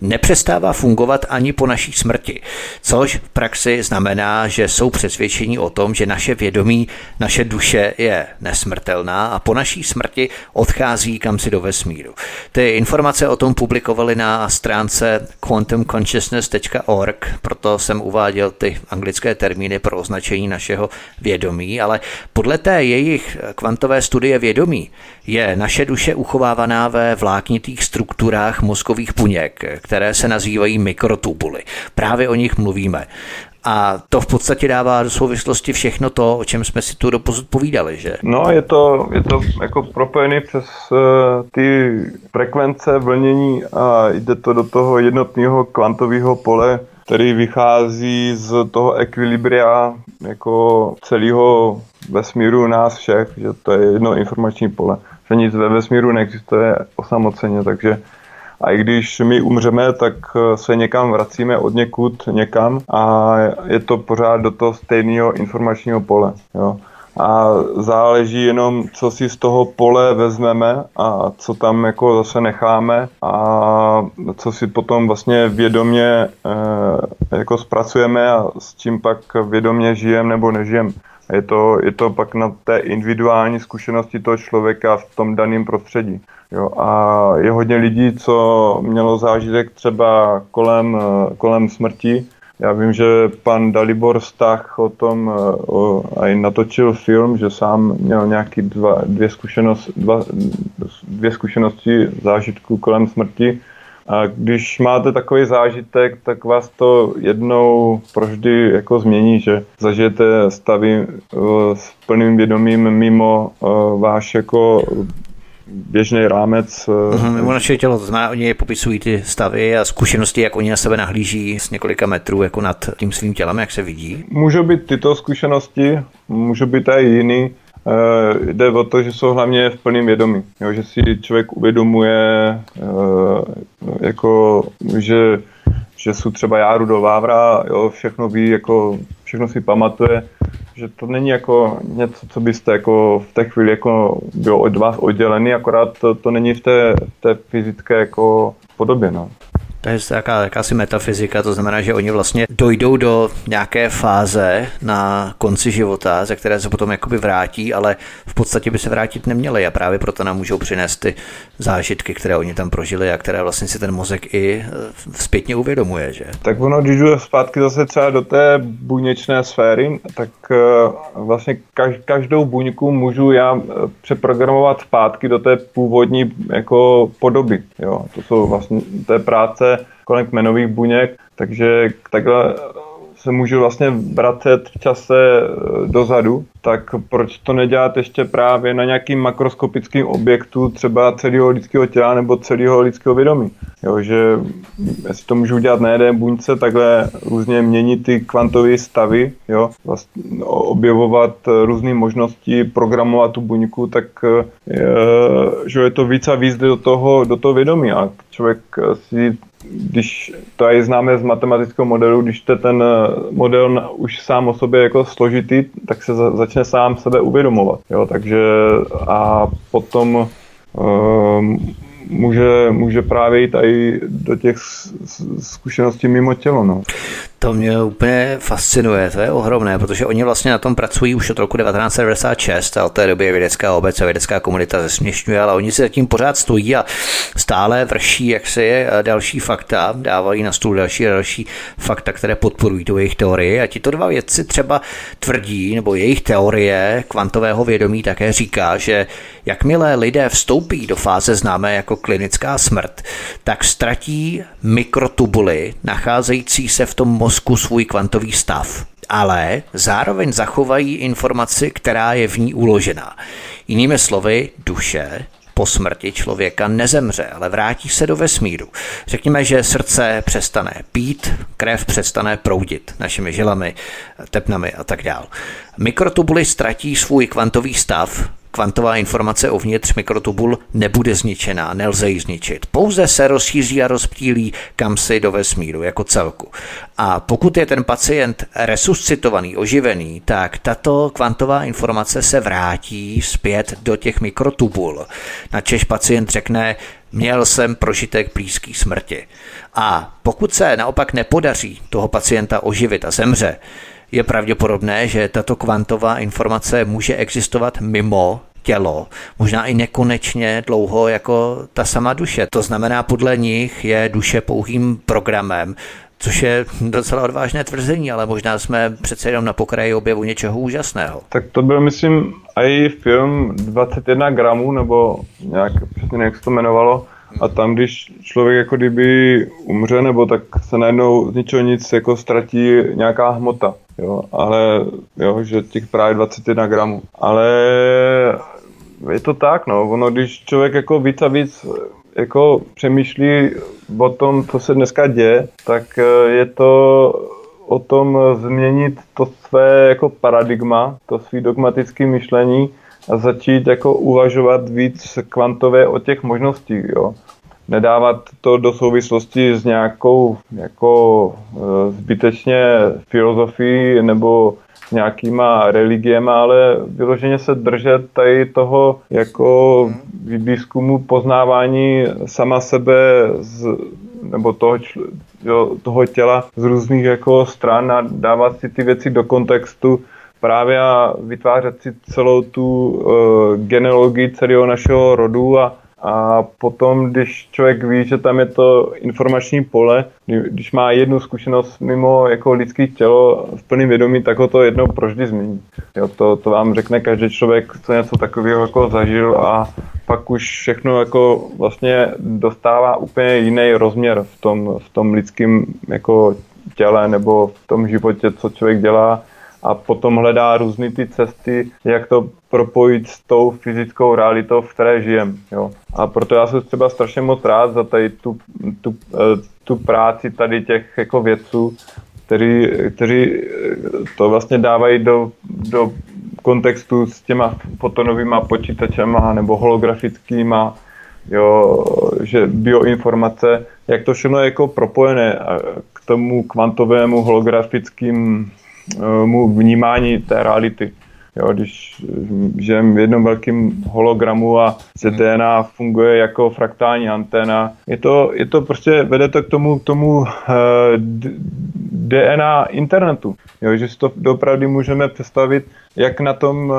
nepřestává fungovat ani po naší smrti, což v praxi znamená, že jsou přesvědčení o tom, že naše vědomí, naše duše je nesmrtelná a po naší smrti odchází kam si do vesmíru. Ty informace o tom publikovali na stránce quantumconsciousness.org, proto jsem uváděl ty anglické termíny pro označení našeho vědomí, ale podle té jejich kvantové studie vědomí je naše duše uchovávaná ve vláknitých strukturách mozkových buněk, které se nazývají mikrotubuly. Právě o nich mluvíme. A to v podstatě dává do souvislosti všechno to, o čem jsme si tu doposud povídali, že?
No, je to, je to jako propojené přes uh, ty frekvence vlnění a jde to do toho jednotného kvantového pole, který vychází z toho ekvilibria jako celého vesmíru nás všech, že to je jedno informační pole. Že nic ve vesmíru neexistuje osamoceně, takže a i když my umřeme, tak eh, se někam vracíme od někud někam a je to pořád do toho stejného informačního pole. Jo. A záleží jenom, co si z toho pole vezmeme a co tam jako zase necháme a co si potom vlastně vědomě e, jako zpracujeme a s čím pak vědomě žijeme nebo nežijeme. Je to, je to pak na té individuální zkušenosti toho člověka v tom daném prostředí. Jo, a je hodně lidí, co mělo zážitek třeba kolem, kolem smrti. Já vím, že pan Dalibor Stach o tom o, i natočil film, že sám měl nějaký dva, dvě, zkušenost, dva, dvě zkušenosti zážitku kolem smrti A když máte takový zážitek, tak vás to jednou proždy jako změní, že zažijete stavy s plným vědomím mimo váš jako běžný rámec.
Uh-huh, mimo naše tělo, to znamená, oni popisují ty stavy a zkušenosti, jak oni na sebe nahlíží z několika metrů jako nad tím svým tělem, jak se vidí.
Můžou být tyto zkušenosti, můžou být i jiný. Uh, jde o to, že jsou hlavně v plném vědomí, jo, že si člověk uvědomuje, uh, jako, že, že jsou třeba járu do Vávra, jo, všechno ví, jako, všechno si pamatuje, že to není jako něco, co byste jako v té chvíli jako bylo od vás oddělený, akorát to, to není v té, v té fyzické jako podobě. No.
To je jaká, jakási metafyzika, to znamená, že oni vlastně dojdou do nějaké fáze na konci života, ze které se potom jakoby vrátí, ale v podstatě by se vrátit neměli a právě proto nám můžou přinést ty zážitky, které oni tam prožili a které vlastně si ten mozek i e, zpětně uvědomuje. Že?
Tak ono, když jdu zpátky zase třeba do té buněčné sféry, tak e, vlastně každou buňku můžu já e, přeprogramovat zpátky do té původní jako podoby. Jo? To jsou vlastně té práce kolem kmenových buněk, takže takhle se můžu vlastně vracet v čase eh, dozadu, tak proč to nedělat ještě právě na nějakým makroskopickým objektu, třeba celého lidského těla nebo celého lidského vědomí. Jo, že jestli to můžu dělat na jedné buňce, takhle různě měnit ty kvantové stavy, jo, vlastně objevovat různé možnosti, programovat tu buňku, tak je, eh, že je to víc a víc do toho, do toho vědomí. A člověk si když to je známe z matematického modelu, když to ten eh, model už sám o sobě jako složitý, tak se začne sám sebe uvědomovat. Jo? Takže a potom um, může, může právě jít i do těch zkušeností mimo tělo. No.
To mě úplně fascinuje, to je ohromné, protože oni vlastně na tom pracují už od roku 1996 a od té doby je vědecká obec a vědecká komunita zesměšňuje, ale oni si zatím pořád stojí a stále vrší jaksi další fakta, dávají na stůl další a další fakta, které podporují tu jejich teorii. A tito dva vědci třeba tvrdí, nebo jejich teorie kvantového vědomí také říká, že jakmile lidé vstoupí do fáze známé jako klinická smrt, tak ztratí mikrotubuly nacházející se v tom svůj kvantový stav, ale zároveň zachovají informaci, která je v ní uložená. Jinými slovy, duše po smrti člověka nezemře, ale vrátí se do vesmíru. Řekněme, že srdce přestane pít, krev přestane proudit našimi žilami, tepnami a tak dál. Mikrotubuly ztratí svůj kvantový stav, Kvantová informace uvnitř mikrotubul nebude zničená, nelze ji zničit. Pouze se rozšíří a rozptýlí kam si do vesmíru jako celku. A pokud je ten pacient resuscitovaný, oživený, tak tato kvantová informace se vrátí zpět do těch mikrotubul. Načež pacient řekne, měl jsem prožitek blízký smrti. A pokud se naopak nepodaří toho pacienta oživit a zemře, je pravděpodobné, že tato kvantová informace může existovat mimo tělo, možná i nekonečně dlouho jako ta sama duše. To znamená, podle nich je duše pouhým programem, což je docela odvážné tvrzení, ale možná jsme přece jenom na pokraji objevu něčeho úžasného.
Tak to byl, myslím, i film 21 gramů, nebo nějak přesně jak se to jmenovalo, a tam, když člověk jako kdyby umře, nebo tak se najednou z ničeho nic jako ztratí nějaká hmota, jo, ale jo, že těch právě 21 gramů. Ale je to tak, no, ono, když člověk jako víc a víc jako přemýšlí o tom, co se dneska děje, tak eh, je to o tom změnit to své jako paradigma, to svý dogmatické myšlení a začít jako uvažovat víc kvantové o těch možností, jo. Nedávat to do souvislosti s nějakou jako e, zbytečně filozofií nebo nějakýma religiema, ale vyloženě se držet tady toho jako výzkumu poznávání sama sebe z, nebo toho, jo, toho těla z různých jako stran a dávat si ty věci do kontextu právě a vytvářet si celou tu uh, genealogii celého našeho rodu a, a potom, když člověk ví, že tam je to informační pole, když má jednu zkušenost mimo jako lidské tělo v plném vědomí, tak ho to jednou proždy změní. Jo, to, to vám řekne každý člověk, co něco takového jako zažil a pak už všechno jako vlastně dostává úplně jiný rozměr v tom, v tom lidském jako těle nebo v tom životě, co člověk dělá a potom hledá různé ty cesty, jak to propojit s tou fyzickou realitou, v které žijem. Jo. A proto já jsem třeba strašně moc rád za tady tu, tu, eh, tu práci tady těch jako vědců, kteří, kteří eh, to vlastně dávají do, do kontextu s těma fotonovými počítačema nebo holografickými, jo, že bioinformace, jak to všechno je jako propojené k tomu kvantovému holografickému vnímání té reality. Jo, když žijeme v jednom velkém hologramu a DNA funguje jako fraktální anténa, je to, je to prostě, vede to k tomu, k tomu uh, DNA internetu. Jo, že si to opravdu můžeme představit, jak na tom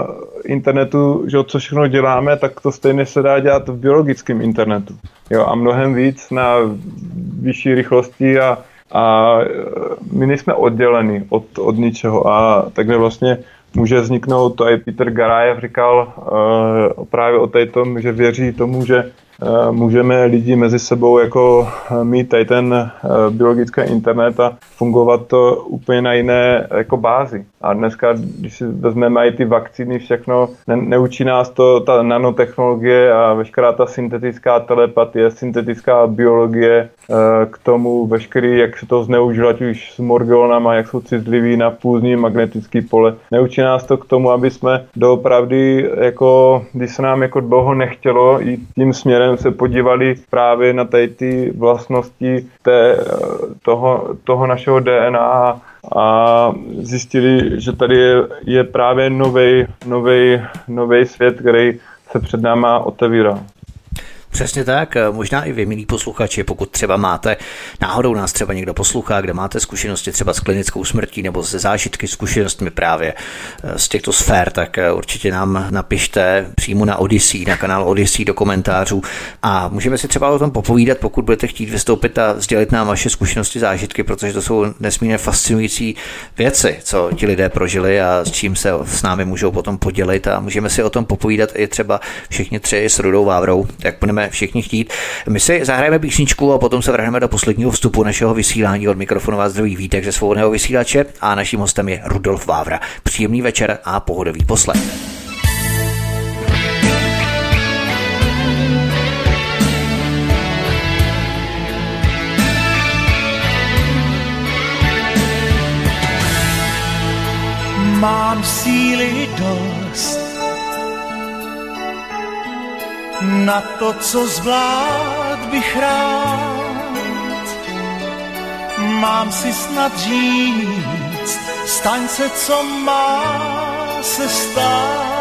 internetu, že co všechno děláme, tak to stejně se dá dělat v biologickém internetu. Jo, a mnohem víc na vyšší rychlosti a, a my nejsme odděleni od, od ničeho. A takhle vlastně může vzniknout, to i Peter Garajev říkal uh, právě o tom, že věří tomu, že můžeme lidi mezi sebou jako eh, mít tady ten eh, biologický internet a fungovat to úplně na jiné jako bázi. A dneska, když si vezmeme i ty vakcíny, všechno, ne, neučí nás to ta nanotechnologie a veškerá ta syntetická telepatie, syntetická biologie, k tomu veškerý, jak se to zneužilo, ať už s morgionama, jak jsou citliví na půzní magnetický pole. Neučí nás to k tomu, aby jsme doopravdy, jako, když se nám jako dlouho nechtělo jít tím směrem, se podívali právě na tady ty vlastnosti té, toho, toho našeho DNA a zjistili, že tady je, je právě nový svět, který se před náma otevírá.
Přesně tak, možná i vy, milí posluchači, pokud třeba máte, náhodou nás třeba někdo poslouchá, kde máte zkušenosti třeba s klinickou smrtí nebo se zážitky, zkušenostmi právě eh, z těchto sfér, tak eh, určitě nám napište přímo na Odyssey, na kanál Odyssey do komentářů. A můžeme si třeba o tom popovídat, pokud budete chtít vystoupit a sdělit nám vaše zkušenosti, zážitky, protože to jsou nesmírně fascinující věci, co ti lidé prožili a s čím se s námi můžou potom podělit. A můžeme si o tom popovídat i třeba všichni tři s Rudou Vávrou, jak budeme budeme všichni chtít. My si zahrajeme písničku a potom se vrhneme do posledního vstupu našeho vysílání od mikrofonu vás zdraví vítek ze svobodného vysílače a naším hostem je Rudolf Vávra. Příjemný večer a pohodový poslech.
Mám síly dost na to, co zvlád bych rád. Mám si snad říct, staň se, co má se stát.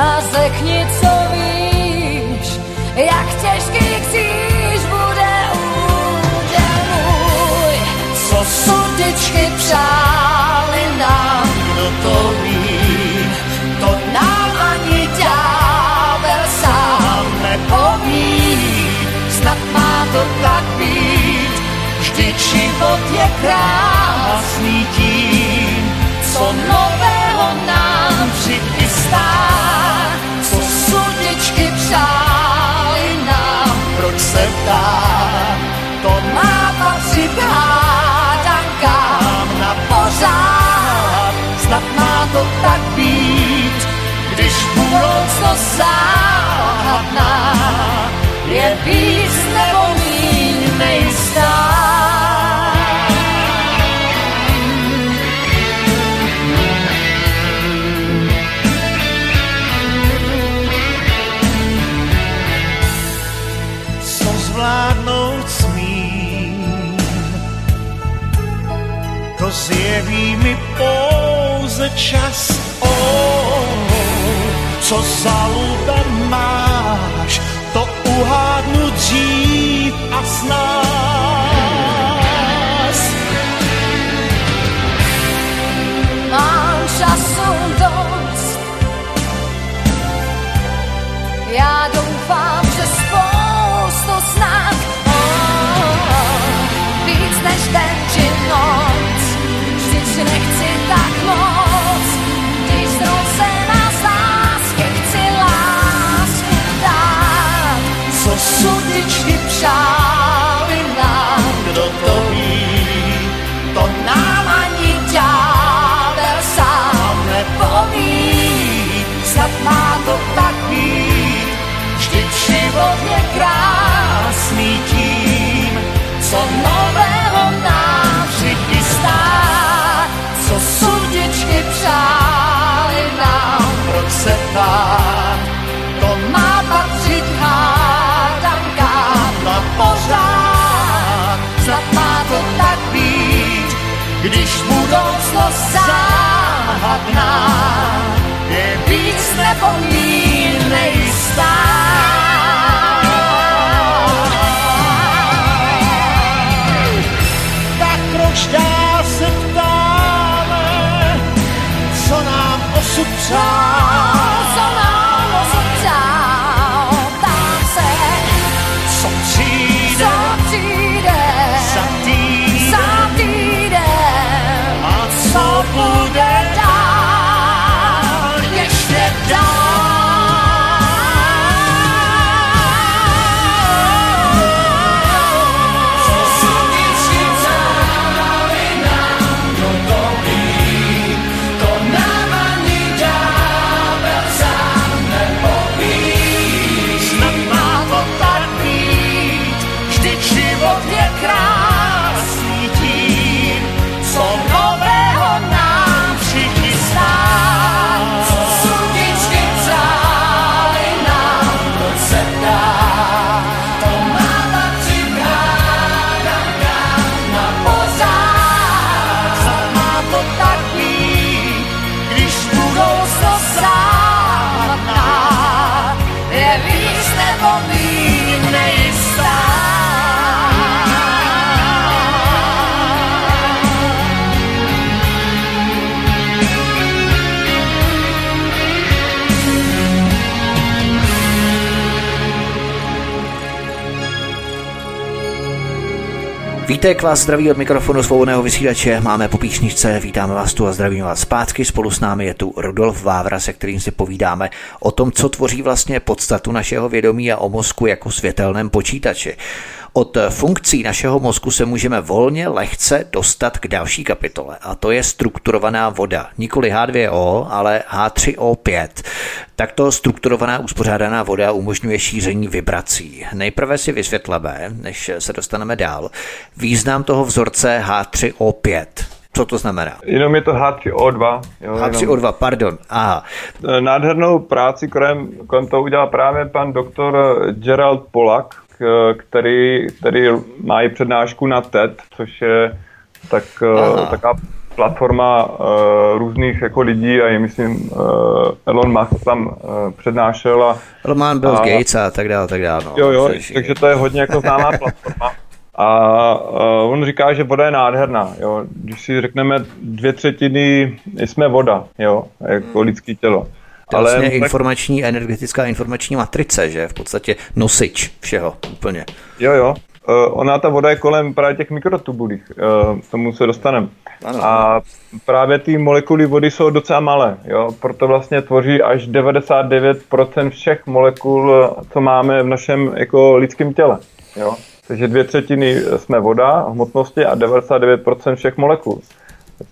A řekni, co víš, jak těžký kříž bude úděl můj. Co sudičky přáli nám, kdo to ví, to nám ani ďábel sám nepoví. Snad má to tak být, vždyť život je krásný tím, budoucnost záhadná je víc nebo míň nejistá.
zjeví mi pouze čas. Oh, co za lubem máš, to uhádnu dřív a snás. Co nového nám přichystá. Co sudičky přáli nám, proč se ptát, to má patřit hádankám na pořád. Snad má to tak být, když budoucnost záhadná je víc nebo míň nejistá. Dál se ptáme, co nám osud přál,
co nám
Vítek vás zdraví od mikrofonu svobodného vysílače. Máme po píšničce, vítáme vás tu a zdravím vás zpátky. Spolu s námi je tu Rudolf Vávra, se kterým si povídáme o tom, co tvoří vlastně podstatu našeho vědomí a o mozku jako světelném počítači. Od funkcí našeho mozku se můžeme volně, lehce dostat k další kapitole a to je strukturovaná voda. Nikoli H2O, ale H3O5. Takto strukturovaná uspořádaná voda umožňuje šíření vibrací. Nejprve si vysvětleme, než se dostaneme dál, význam toho vzorce H3O5. Co to znamená?
Jenom je to H3O2. Jo, jenom.
H3O2, pardon. Aha.
Nádhernou práci kolem, kolem toho udělal právě pan doktor Gerald Polak, který, který má i přednášku na TED, což je tak, eh,
Aha.
taková platforma uh, různých jako lidí a je myslím uh, Elon Musk tam uh, přednášel a
Roman Bill
A-
Gates a tak dále, tak dále. No.
Jo, jo, takže to je hodně jako známá [laughs] platforma. A uh, on říká, že voda je nádherná. Jo. Když si řekneme, dvě třetiny jsme voda, jo, jako lidský tělo.
To je vlastně
tak,
informační, energetická informační matrice, že? V podstatě nosič všeho úplně.
jo, jo. Uh, ona ta voda je kolem právě těch mikrotubulích, uh, k tomu se dostaneme.
Ano.
A právě ty molekuly vody jsou docela malé, jo, proto vlastně tvoří až 99% všech molekul, co máme v našem jako lidském těle, jo. Takže dvě třetiny jsme voda hmotnosti a 99% všech molekul.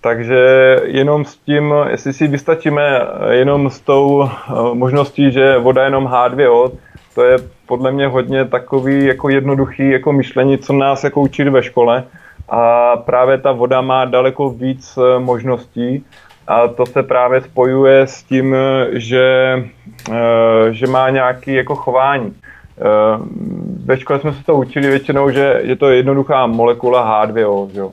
Takže jenom s tím, jestli si vystačíme jenom s tou eh, možností, že voda je jenom H2O, to je podle mě hodně takový jako jednoduchý jako myšlení, co nás jako učili ve škole. A právě ta voda má daleko víc eh, možností a to se právě spojuje s tím, že, eh, že má nějaký jako chování. Ve škole jsme se to učili většinou, že je to jednoduchá molekula H2O. Že? jo.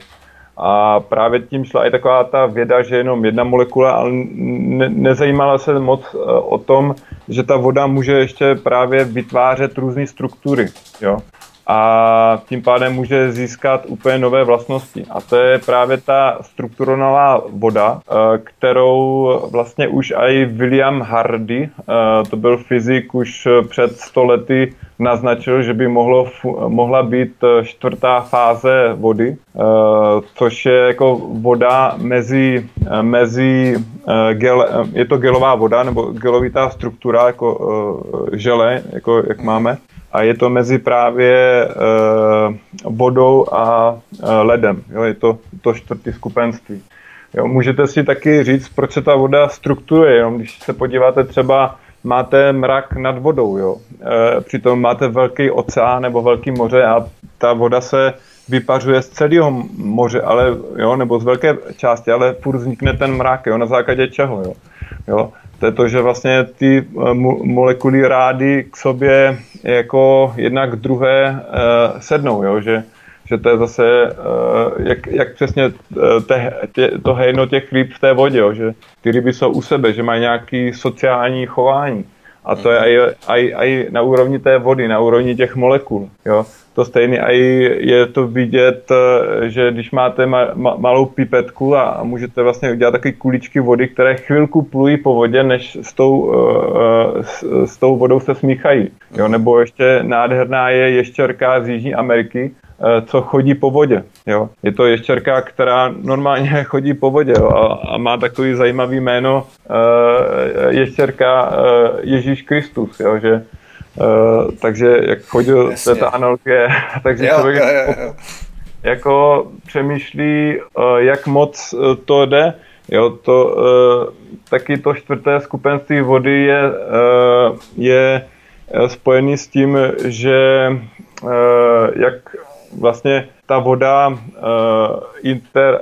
A právě tím šla i taková ta věda, že jenom jedna molekula, ale ne, nezajímala se moc eh, o tom, že ta voda může ještě právě vytvářet různé struktury, jo a tím pádem může získat úplně nové vlastnosti. A to je právě ta strukturovaná voda, eh, kterou vlastně už i William Hardy, eh, to byl fyzik už před 100 lety, naznačil, že by mohlo, mohla být čtvrtá fáze vody, eh, což je jako voda mezi, mezi gel, je to gelová voda nebo gelovitá struktura jako žele, jako jak máme a je to mezi právě uh, vodou a uh, ledem. Jo, je to to čtvrtý skupenství. Jo, můžete si taky říct, proč se ta voda strukturuje. Jo? Když se podíváte třeba, máte mrak nad vodou, jo? E, přitom máte velký oceán nebo velký moře a ta voda se vypařuje z celého moře, ale, jo, nebo z velké části, ale furt vznikne ten mrak, jo, na základě čeho, jo. jo. To je to, že vlastně ty molekuly rády k sobě jako jednak k druhé uh, sednou, jo? Že, že to je zase, uh, jak, jak přesně eh, te, tě, to hejno těch ryb v té vodě, jo? že ty ryby jsou u sebe, že mají nějaký sociální chování. A to je i na úrovni té vody, na úrovni těch molekul. Jo? To stejné i je to vidět, eh, že když máte ma, ma, malou pipetku a, a můžete vlastně udělat takové kuličky vody, které chvilku plují po vodě, než s tou, uh, s, s tou vodou se smíchají. Jo? Nebo ještě nádherná je ještěrka z Jižní Ameriky, co chodí po vodě. Jo. Je to ještěrka, která normálně [laughs] chodí po vodě jo, a, a má takový zajímavý jméno uh, ještěrka uh, Ježíš Kristus, jo, že Uh, takže jak chodil, to je ta analogie, [laughs] takže jo, člověk jo, jo, jo. [laughs] jako přemýšlí, uh, jak moc uh, to jde. Jo, to, uh, taky to čtvrté skupenství vody je, uh, je spojený s tím, že uh, jak vlastně ta voda uh, inter,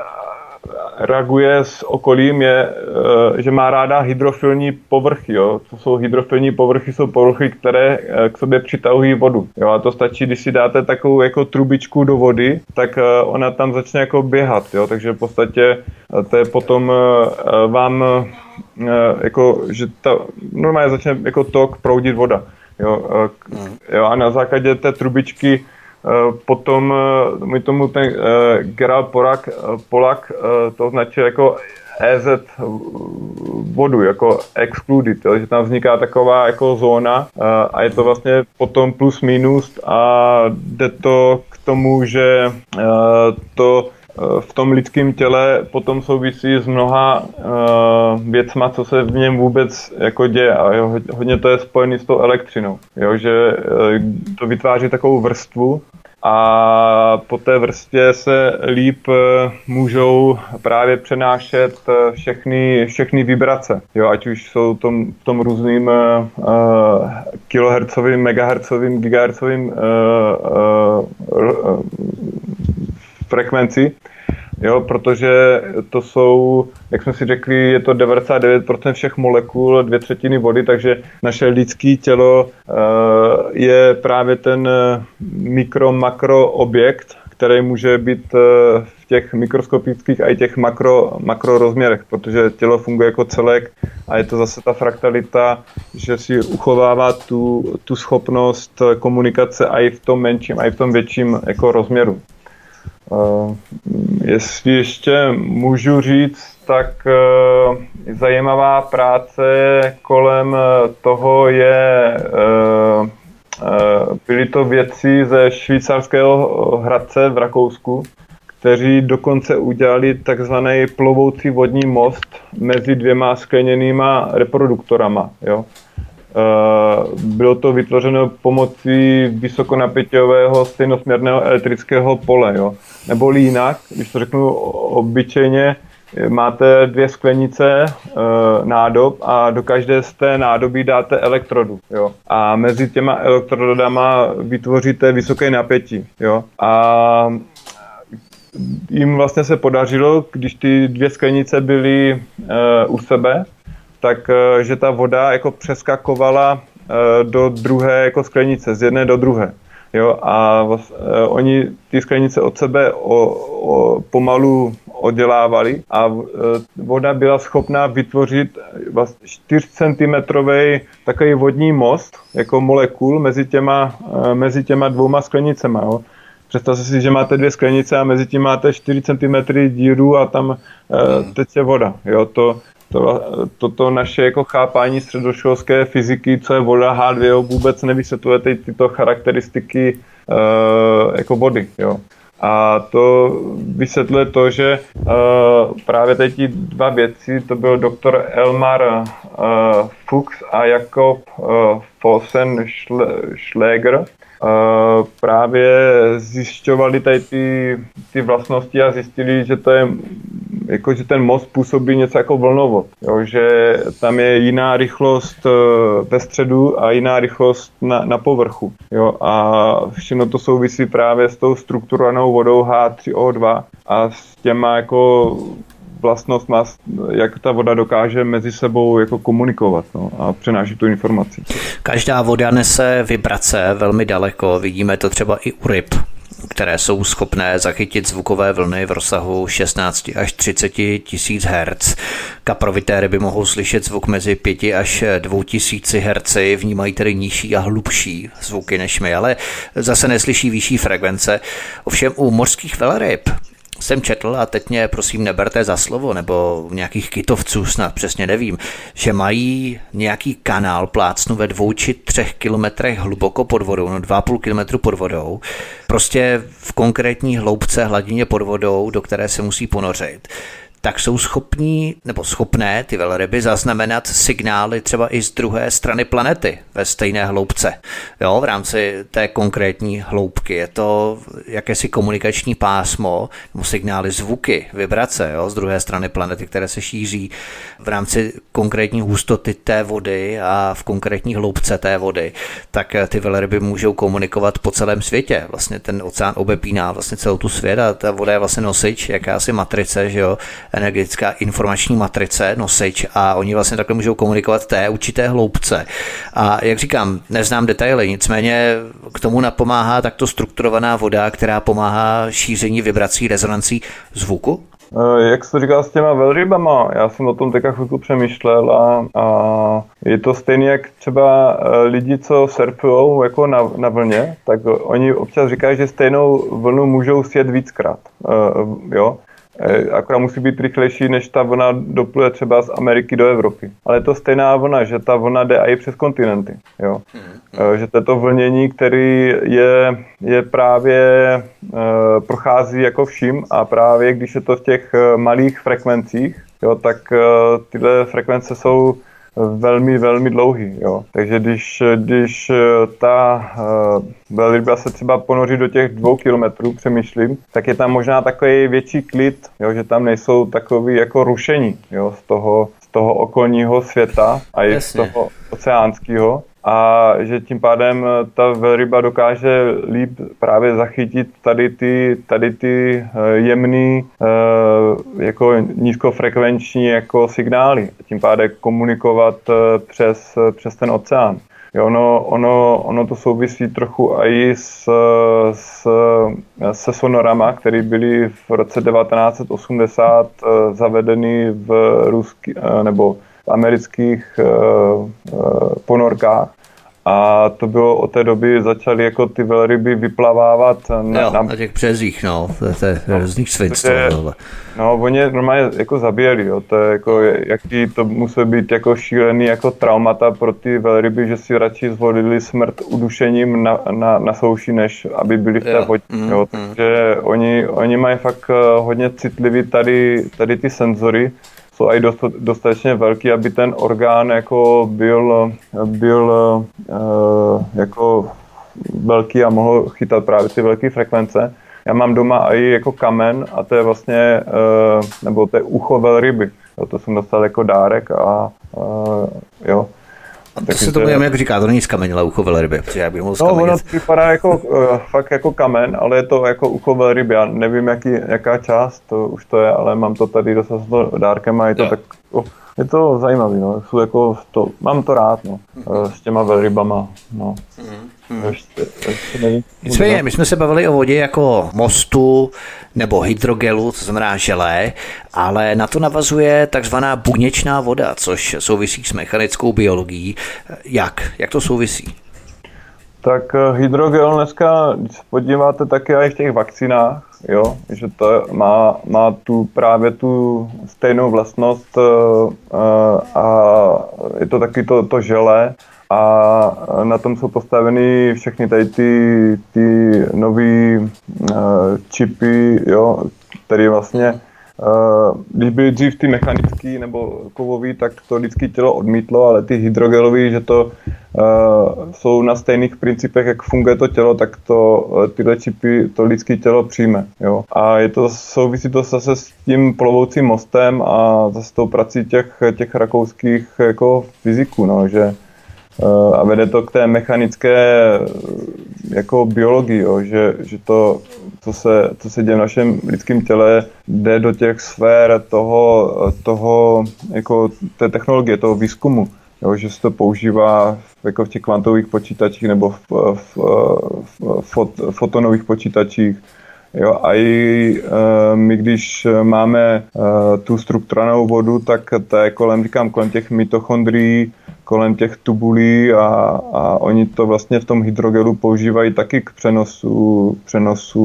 reaguje s okolím, je, eh, že má ráda hydrofilní povrchy. Jo. Co jsou hydrofilní povrchy? Jsou povrchy, které eh, k sobě přitahují vodu. Jo. A to stačí, když si dáte takovou jako trubičku do vody, tak eh, ona tam začne jako běhat. Jo. Takže v podstatě to je potom vám jako, že ta, normálně začne jako tok proudit voda. Jo, hmm. jo, a na základě té trubičky potom eh, mi tomu ten uh, Gerald Polak, Polak to označil jako EZ vodu, jako excluded, jo, že tam vzniká taková jako zóna a je to vlastně potom plus minus a jde to k tomu, že to v tom lidském těle potom souvisí s mnoha uh, věcma, co se v něm vůbec jako děje. A jo, hodně to je spojené s tou elektřinou, jo, že uh, to vytváří takovou vrstvu a po té vrstvě se líp eh, můžou právě přenášet všechny, všechny vibrace, jo, ať už jsou tom, v tom různým uh, kilohercovým, megahercovým, gigahercovým uh, uh, frekvenci, jo, protože to jsou, jak jsme si řekli, je to 99% všech molekul, dvě třetiny vody, takže naše lidské tělo uh, je právě ten eh, mikro-makro objekt, který může být uh, v těch mikroskopických a i těch makro, makro rozměrech, protože tělo funguje jako celek a je to zase ta fraktalita, že si uchovává tu, tu schopnost komunikace i v tom menším, i v tom větším jako rozměru. Uh, jestli ještě můžu říct, tak uh, zajímavá práce kolem toho je, byly to věci ze švýcarského Hradce v Rakousku, kteří dokonce udělali takzvaný plovoucí vodní most mezi dvěma skleněnýma reproduktorama. Jo? Eh, bylo to vytvořeno pomocí vysokonapěťového stejnosměrného elektrického pole. Jo. Nebo jinak, když to řeknu obyčejně, máte dvě sklenice e, nádob a do každé z té nádoby dáte elektrodu. Jo. A mezi těma elektrodama vytvoříte vysoké napětí. Jo. A jim vlastně se podařilo, když ty dvě sklenice byly e, u sebe, tak eh, že ta voda jako přeskakovala eh, do druhé jako sklenice, z jedné do druhé. Jo, a uh, oni ty sklenice od sebe o, o, pomalu oddělávali a eh, voda byla schopná vytvořit vlastně 4 cm takový vodní most, jako molekul mezi těma, eh, mezi těma dvouma sklenicema. Jo. Představte si, že máte dvě sklenice a mezi tím máte 4 cm díru a tam uh, teče voda. Jo, to, to, toto naše jako chápání středoškolské fyziky, co je voda H2O, vůbec nevysvětluje ty, tyto charakteristiky uh, jako vody. Jo. A to vysvětluje to, že uh, právě teď dva věci, to byl doktor Elmar uh, Fuchs a Jakob uh, Fossen Schläger, Uh, právě zjišťovali tady ty, ty vlastnosti a zjistili, že to je jako, že ten most působí něco jako vlnovod, jo, že tam je jiná rychlost ve středu a jiná rychlost na, na povrchu. Jo, a všechno to souvisí právě s tou strukturovanou vodou H3O2 a s těma jako vlastnost má, jak ta voda dokáže mezi sebou jako komunikovat no, a přenášet tu informaci.
Každá voda nese vibrace velmi daleko, vidíme to třeba i u ryb které jsou schopné zachytit zvukové vlny v rozsahu 16 až 30 tisíc Hz. Kaprovité ryby mohou slyšet zvuk mezi 5 až 2 tisíci Hz, vnímají tedy nižší a hlubší zvuky než my, ale zase neslyší vyšší frekvence. Ovšem u mořských velryb jsem četl, a teď mě prosím neberte za slovo, nebo nějakých kytovců snad přesně nevím, že mají nějaký kanál plácnu ve dvou či třech kilometrech hluboko pod vodou, no dva půl kilometru pod vodou, prostě v konkrétní hloubce hladině pod vodou, do které se musí ponořit tak jsou schopní nebo schopné ty velryby zaznamenat signály třeba i z druhé strany planety ve stejné hloubce. Jo, v rámci té konkrétní hloubky. Je to jakési komunikační pásmo, nebo signály zvuky, vibrace jo, z druhé strany planety, které se šíří v rámci konkrétní hustoty té vody a v konkrétní hloubce té vody, tak ty velryby můžou komunikovat po celém světě. Vlastně ten oceán obepíná vlastně celou tu svět a ta voda je vlastně nosič, jakási matrice, že jo, energetická informační matrice, nosič a oni vlastně takhle můžou komunikovat té určité hloubce. A jak říkám, neznám detaily, nicméně k tomu napomáhá takto strukturovaná voda, která pomáhá šíření vibrací, rezonancí zvuku?
Eh, jak jsi to říkal s těma velrybama, já jsem o tom teďka chvilku přemýšlel a, a je to stejné jak třeba eh, lidi, co surfují jako na, na vlně, tak oni občas říkají, že stejnou vlnu můžou sjet víckrát. Uh, jo? Eh, akorát musí být rychlejší, než ta vlna dopluje třeba z Ameriky do Evropy. Ale je to stejná vlna, že ta vlna jde i přes kontinenty. Jo? Hmm. Že to vlnění, který je, je právě e, prochází jako vším a právě když je to v těch malých frekvencích, jo, tak e, tyhle frekvence jsou velmi, velmi dlouhý. Jo. Takže když, když eh, ta uh, velryba se třeba ponoří do těch dvou kilometrů, přemýšlím, tak je tam možná takový větší klid, jo, že tam nejsou takový jako rušení jo, z, toho, toho okolního světa a i z toho oceánského a že tím pádem eh, ta velryba dokáže líp právě zachytit tady ty, tady ty eh, jemný eh, jako nízkofrekvenční jako signály. Tím pádem komunikovat přes, přes ten oceán. Jo, ono, ono, ono to souvisí trochu i s, s, se sonorama, které byly v roce 1980 zavedeny v ruský, nebo v amerických ponorkách a to bylo od té doby, začaly jako ty velryby vyplavávat
na, jo, na... na těch březích, no, to, je no, různých svinstv.
No, oni je normálně jako zabíjeli, jo, to je jako, jaký to musí být jako šílený jako traumata pro ty velryby, že si radši zvolili smrt udušením na, na, na souši, než aby byli v té vodě, mm, jo, mm. takže oni, oni mají fakt eh, hodně citlivý tady, tady ty senzory, jsou i dost, dostatečně velký, aby ten orgán jako byl, byl uh, jako velký a mohl chytat právě ty velké frekvence. Já mám doma i jako kamen a to je vlastně, uh, nebo to je ucho velryby. To jsem dostal jako dárek a uh, jo,
a to se tomu jak říká, to není z kamenila ucho velryby, já bych mohl
No, ono vypadá jako, uh, fakt jako kamen, ale je to jako ucho velryby. Já nevím, jaký, jaká část to už to je, ale mám to tady dostat dárkem a je to jo. tak uh, je to zajímavé, no. Jsou jako to, mám to rád, no. Eh, S těma velrybama, no. Ještě, nevím.
Nicméně, my jsme se bavili o vodě jako mostu nebo hydrogelu, to znamená želé, ale na to navazuje takzvaná buněčná voda, což souvisí s mechanickou biologií. Jak? Jak to souvisí?
Tak eh, hydrogel dneska, když se podíváte také i v těch vakcínách, jo, že to má, má tu právě tu stejnou vlastnost eh, eh, a je to taky to, to žele a na tom jsou postaveny všechny tady ty, ty nové čipy, jo, které vlastně Uh, když byly dřív ty mechanický nebo kovový, tak to lidské tělo odmítlo, ale ty hydrogelový, že to uh, jsou na stejných principech, jak funguje to tělo, tak to uh, tyhle čipy to lidské tělo přijme. Jo. A je to, souvisí to zase s tím plovoucím mostem a zase tou prací těch, těch rakouských jako fyziků, no, že uh, a vede to k té mechanické jako biologii, jo, že, že to, co se, co se děje v našem lidském těle, jde do těch sfér toho, toho jako té technologie, toho výzkumu. Jo, že se to používá jako v těch kvantových počítačích nebo v, v, v fot, fotonových počítačích. Jo, a i e, my, když máme e, tu strukturovanou vodu, tak to je kolem, říkám, kolem těch mitochondrií, kolem těch tubulí a, a oni to vlastně v tom hydrogelu používají taky k přenosu, přenosu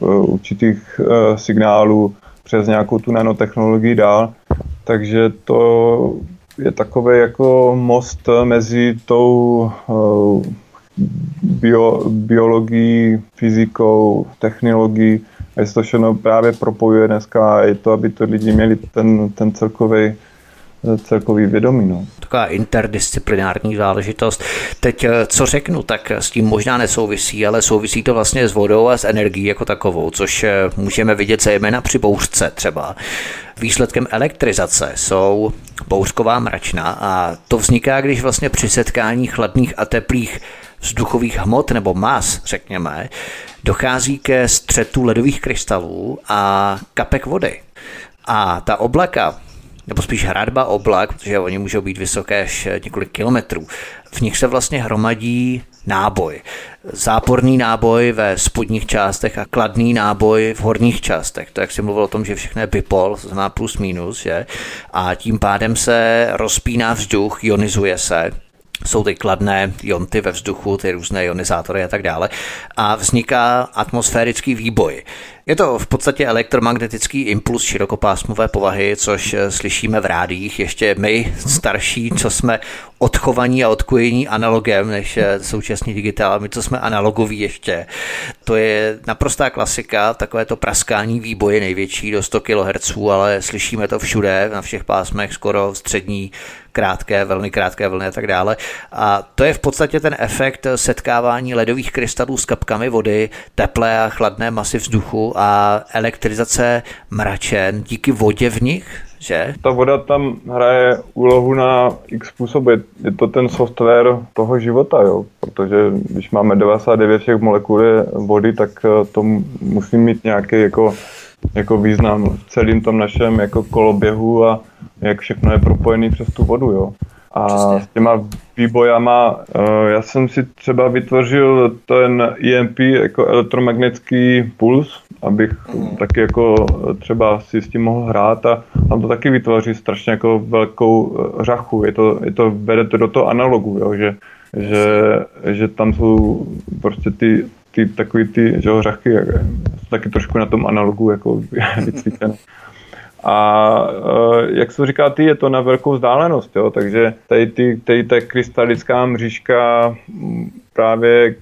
uh, určitých uh, signálů přes nějakou tu nanotechnologii dál. Takže to je takový jako most mezi tou uh, bio, biologií, fyzikou, technologií a se to všechno právě propojuje dneska a je to, aby to lidi měli ten, ten celkový celkový vědomí. No.
Taková interdisciplinární záležitost. Teď, eh, co řeknu, tak s tím možná nesouvisí, ale souvisí to vlastně s vodou a s energií jako takovou, což eh, můžeme vidět zejména při bouřce třeba. Výsledkem elektrizace jsou bouřková mračna a to vzniká, když vlastně při setkání chladných a teplých vzduchových hmot nebo mas, řekněme, dochází ke střetu ledových krystalů a kapek vody. A ta oblaka nebo spíš hradba oblak, protože oni můžou být vysoké až několik kilometrů. V nich se vlastně hromadí náboj. Záporný náboj ve spodních částech a kladný náboj v horních částech. To, jak jsem mluvil o tom, že všechno je bipol, to znamená plus minus, že? A tím pádem se rozpíná vzduch, ionizuje se jsou ty kladné jonty ve vzduchu, ty různé ionizátory a tak dále. A vzniká atmosférický výboj. Je to v podstatě elektromagnetický impuls širokopásmové povahy, což eh, slyšíme v rádích. Ještě my, starší, co jsme odchovaní a odkojení analogem, než eh, současný digitál, my, co jsme analogoví ještě. To je naprostá klasika, takové to praskání výboje největší do 100 kHz, ale slyšíme to všude, na všech pásmech, skoro střední, krátké, velmi krátké vlny a tak dále. A to je v podstatě ten efekt setkávání ledových krystalů s kapkami vody, teplé a chladné masy vzduchu a elektrizace mračen díky vodě v nich, že?
Ta voda tam hraje úlohu na x způsoby. Je to ten software toho života, jo? protože když máme 99 všech molekul vody, tak eh, to musí mít nějaký jako, jako význam v celém tom našem jako koloběhu a jak všechno je propojené přes tu vodu. Jo? A
Přesně.
s těma výbojama, eh, já jsem si třeba vytvořil ten EMP jako elektromagnetický puls, abych
Mhm.
taky jako třeba si s tím mohl hrát a tam to taky vytvoří strašně jako velkou eh, řachu. Je to, je to vede to do toho analogu, jo, že, že, že tam jsou prostě ty, ty takový ty že jo, řachy, jsou taky trošku na tom analogu jako [laughs] vycvičené. A e, jak jsem říkal ty, je to na velkou vzdálenost, jo? takže tady, ty, tady ta krystalická mřížka právě,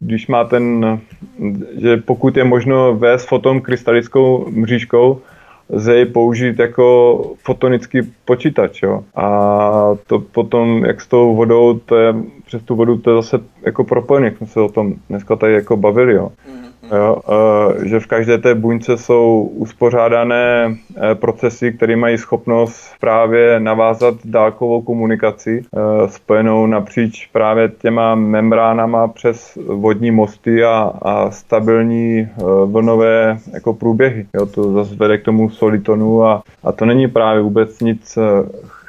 když má ten, že pokud je možno vést foton krystalickou mřížkou, lze ji použít jako fotonický počítač. Jo? A to potom, jak s tou vodou, to je, přes tu vodu to je zase jako propojené, jak jsme se o tom dneska tady jako bavili. Jo? Jo, eh, že v každé té buňce jsou uspořádané eh, procesy, které mají schopnost právě navázat dálkovou komunikaci, eh, spojenou napříč právě těma membránama přes vodní mosty a, a stabilní vlnové jako průběhy. Jo, to zase vede k tomu solitonu a, a to není právě vůbec nic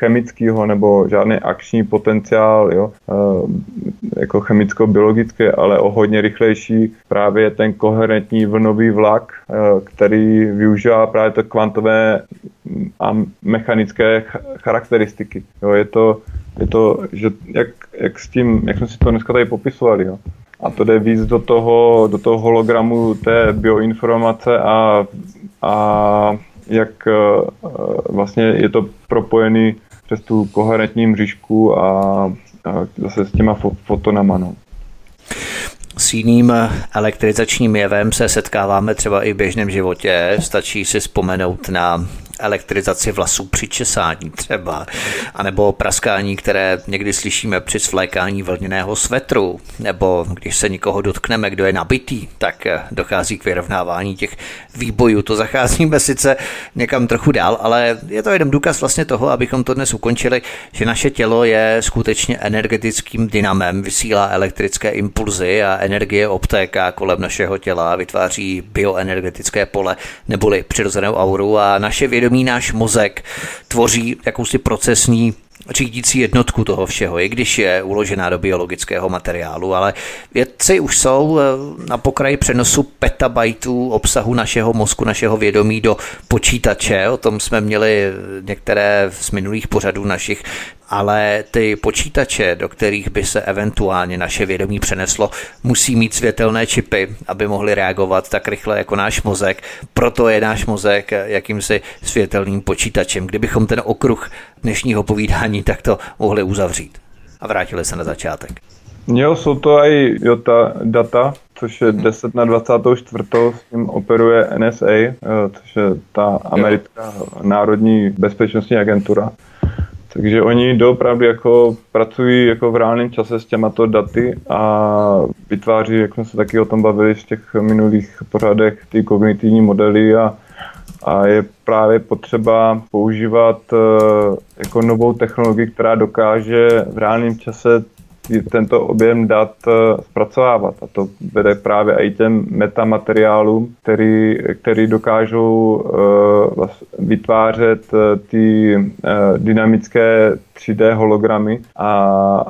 chemického nebo žádný akční potenciál, jo, jako chemicko-biologický, ale o hodně rychlejší právě ten koherentní vlnový vlak, který využívá právě to kvantové a mechanické charakteristiky. Jo, je to, je to že jak, jak, s tím, jak jsme si to dneska tady popisovali, jo. A to jde víc do toho, do toho hologramu té bioinformace a, a jak vlastně je to propojený přes tu koherentní mřížku a, a zase s těma fotonama. No.
S jiným elektrizačním jevem se setkáváme třeba i v běžném životě. Stačí si vzpomenout na elektrizaci vlasů při česání třeba, anebo praskání, které někdy slyšíme při svlékání vlněného svetru, nebo když se nikoho dotkneme, kdo je nabitý, tak dochází k vyrovnávání těch výbojů. To zacházíme sice někam trochu dál, ale je to jeden důkaz vlastně toho, abychom to dnes ukončili, že naše tělo je skutečně energetickým dynamem, vysílá elektrické impulzy a energie obtéká kolem našeho těla, vytváří bioenergetické pole neboli přirozenou auru a naše vědomí vědomí, náš mozek tvoří jakousi procesní řídící jednotku toho všeho, i když je uložená do biologického materiálu, ale vědci už jsou eh, na pokraji přenosu petabajtů obsahu našeho mozku, našeho vědomí do počítače. O tom jsme měli některé z minulých pořadů našich ale ty počítače, do kterých by se eventuálně naše vědomí přeneslo, musí mít světelné čipy, aby mohly reagovat tak rychle jako náš mozek. Proto je náš mozek jakýmsi světelným počítačem. Kdybychom ten okruh dnešního povídání takto mohli uzavřít a vrátili se na začátek.
Jo, jsou to i JOTA data, což je 10 na 24. s tím operuje NSA, eh, což je ta americká národní bezpečnostní agentura. Takže oni doopravdy jako pracují jako v reálném čase s těmato daty a vytváří, jak jsme se taky o tom bavili v těch minulých pořadech, ty kognitivní modely a, a je právě potřeba používat uh, jako novou technologii, která dokáže v reálném čase tento objem dat eh, zpracovávat. A to vede právě i těm metamateriálům, který, který dokážou uh, vytvářet uh, ty dynamické 3D hologramy. A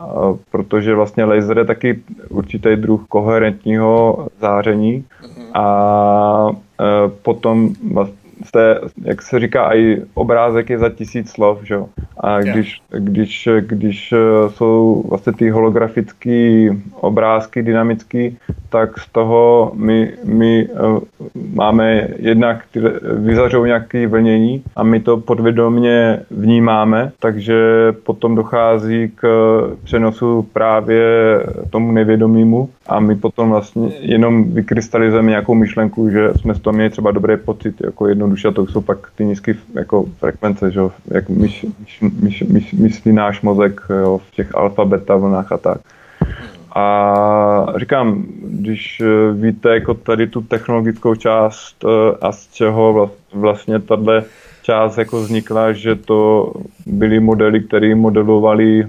protože vlastně laser je taky určitý druh koherentního záření. A uh, potom vlastně se, jak se říká, i obrázek je za tisíc slov, že? A když, když, když eh, jsou vlastně ty holografické obrázky dynamické, tak z toho my, my eh, máme jednak, vyzařou nějaké vlnění a my to podvědomě vnímáme, takže potom dochází k přenosu právě tomu nevědomému a my potom vlastně jenom vykrystalizujeme nějakou myšlenku, že jsme z toho měli třeba dobrý pocit, jako jednoduše, to jsou pak ty nízké jako frekvence, že jak myš, myš, myš, myš, myslí náš mozek jo, v těch alfa, beta vlnách a tak. A říkám, když víte jako tady tu technologickou část eh, a z čeho vlastně tato část jako vznikla, že to byly modely, které modelovaly eh,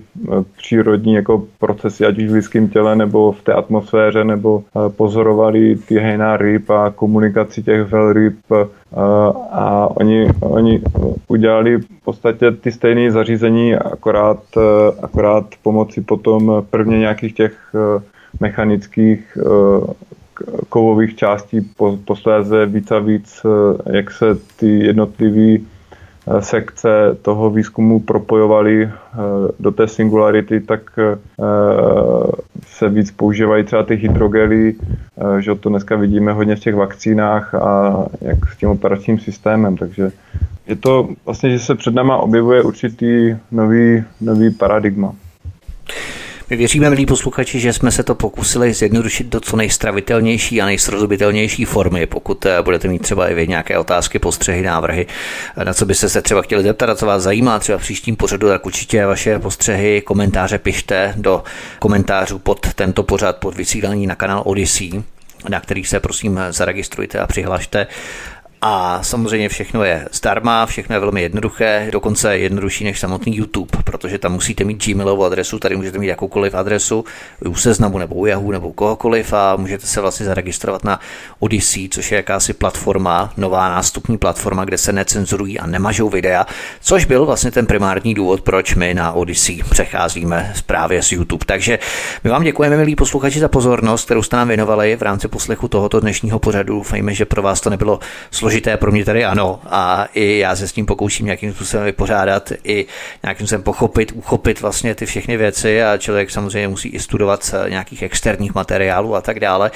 přírodní jako procesy, ať už v lidském těle nebo v té atmosféře, nebo eh, pozorovali ty hejná ryb a komunikaci těch velryb eh, a oni, oni udělali v podstatě ty stejné zařízení, akorát, akorát pomocí potom prvně nějakých těch mechanických kovových částí po, posléze víc a víc, eh, jak se ty jednotlivé eh, sekce toho výzkumu propojovaly eh, do té singularity, tak se víc používají třeba ty hydrogely, že to dneska vidíme hodně v těch vakcínách a jak s tím operačním systémem, takže je to vlastně, že se před náma objevuje určitý nový, nový paradigma.
My věříme, milí posluchači, že jsme se to pokusili zjednodušit do co nejstravitelnější a nejsrozumitelnější formy. Pokud eh, budete mít třeba i vy nějaké otázky, postřehy, návrhy, eh, na co byste se třeba chtěli zeptat a co vás zajímá třeba v příštím pořadu, tak určitě vaše postřehy, komentáře pište do komentářů pod tento pořad, pod vysílání na kanál Odyssey na kterých se prosím zaregistrujte a přihlašte. A samozřejmě všechno je zdarma, všechno je velmi jednoduché, dokonce jednodušší než samotný YouTube, protože tam musíte mít Gmailovou adresu, tady můžete mít jakoukoliv adresu u seznamu nebo u Yahoo nebo kohokoliv a můžete se vlastně zaregistrovat na Odyssey, což je jakási platforma, nová nástupní platforma, kde se necenzurují a nemažou videa, což byl vlastně ten primární důvod, proč my na Odyssey přecházíme právě z YouTube. Takže my vám děkujeme, milí posluchači, za pozornost, kterou jste nám věnovali v rámci poslechu tohoto dnešního pořadu. Doufejme, že pro vás to nebylo složité složité, pro mě tady ano. A i já se s tím pokouším nějakým způsobem vypořádat, i nějakým způsobem pochopit, uchopit vlastně ty všechny věci a člověk samozřejmě musí i studovat z nějakých externích materiálů a tak dále.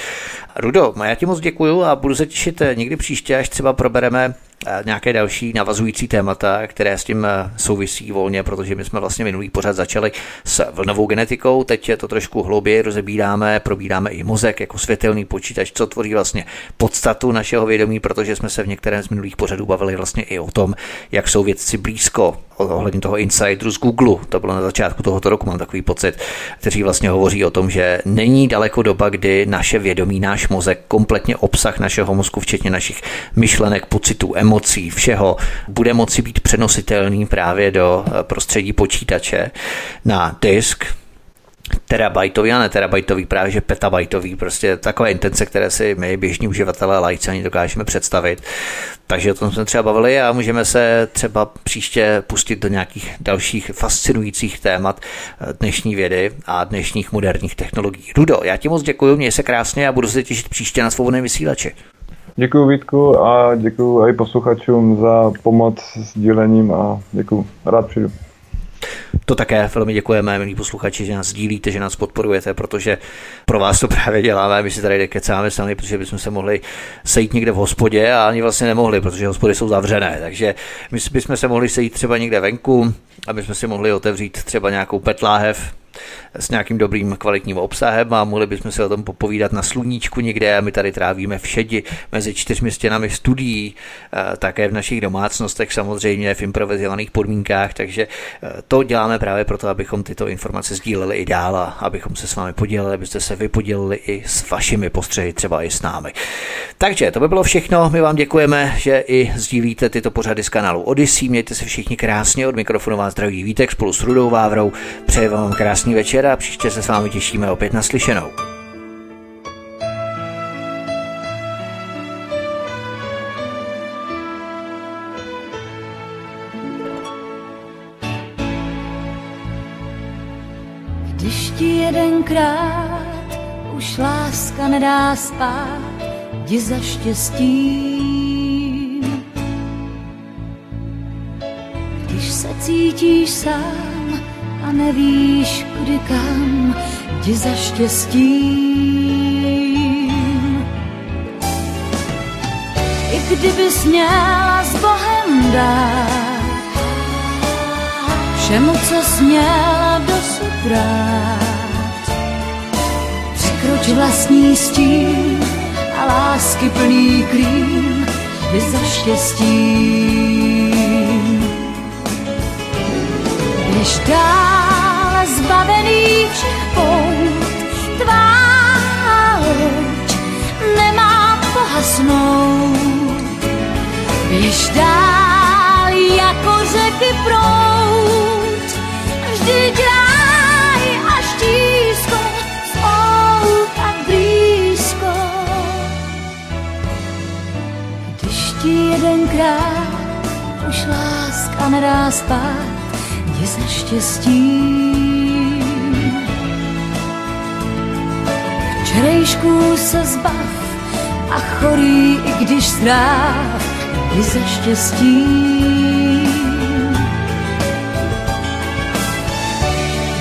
Rudo, já ti moc děkuju a budu se těšit někdy příště, až třeba probereme nějaké další navazující témata, které s tím eh, souvisí volně, protože my jsme vlastně minulý pořad začali s vlnovou genetikou, teď je to trošku hlouběji rozebíráme, probíráme i mozek jako světelný počítač, co tvoří vlastně podstatu našeho vědomí, protože jsme se v některém z minulých pořadů bavili vlastně i o tom, jak jsou vědci blízko ohledně toho insideru z Google, to bylo na začátku tohoto roku, mám takový pocit, kteří vlastně hovoří o tom, že není daleko doba, kdy naše vědomí, náš mozek, kompletně obsah našeho mozku, včetně našich myšlenek, pocitů, emocí, všeho, bude moci být přenositelný právě do eh, prostředí počítače na disk, terabajtový a ne terabajtový, právě že petabajtový, prostě takové intence, které si my běžní uživatelé lajci ani dokážeme představit. Takže o tom jsme třeba bavili a můžeme se třeba příště pustit do nějakých dalších fascinujících témat eh, dnešní vědy a dnešních moderních technologií. Rudo, já ti moc děkuji, měj se krásně a budu se těšit příště na svobodném vysílači.
Děkuji Vítku a děkuji i posluchačům za pomoc s dílením a děkuji. Rád přijdu.
To také velmi děkujeme, milí posluchači, že nás sdílíte, že nás podporujete, protože pro vás to právě děláme. My si tady kecáme sami, protože bychom se mohli sejít někde v hospodě a ani vlastně nemohli, protože hospody jsou zavřené. Takže my bychom se mohli sejít třeba někde venku, aby jsme si mohli otevřít třeba nějakou petláhev, s nějakým dobrým kvalitním obsahem a mohli bychom se o tom popovídat na sluníčku někde a my tady trávíme všedi mezi čtyřmi stěnami studií, eh, také v našich domácnostech samozřejmě v improvizovaných podmínkách, takže eh, to děláme právě proto, abychom tyto informace sdíleli i dál a abychom se s vámi podělili, abyste se vy podělili i s vašimi postřehy, třeba i s námi. Takže to by bylo všechno, my vám děkujeme, že i sdílíte tyto pořady z kanálu Odyssey, mějte se všichni krásně, od mikrofonu vás zdraví Vítek spolu s Rudou Vávrou, přeji vám krásný večer a příště se s vámi těšíme opět na slyšenou.
Když ti jedenkrát už láska nedá spát, jdi za štěstím. Když se cítíš sám a nevíš, kudy kam, jdi za štěstím. I kdybys měla s Bohem dát všemu, co směla dosud brát. Překroč vlastní stín a lásky plný klín, vy za. Běž dále zbavený všech pout, tvá loď nemá pohasnout. Běž dál jako řeky prout, vždyť ráj a štízko jsou tak blízko. Když ti jedenkrát už láska nedá spát, za štěstím. Včerejšku se zbav a chorý, i když zdrav, jdi za štěstím.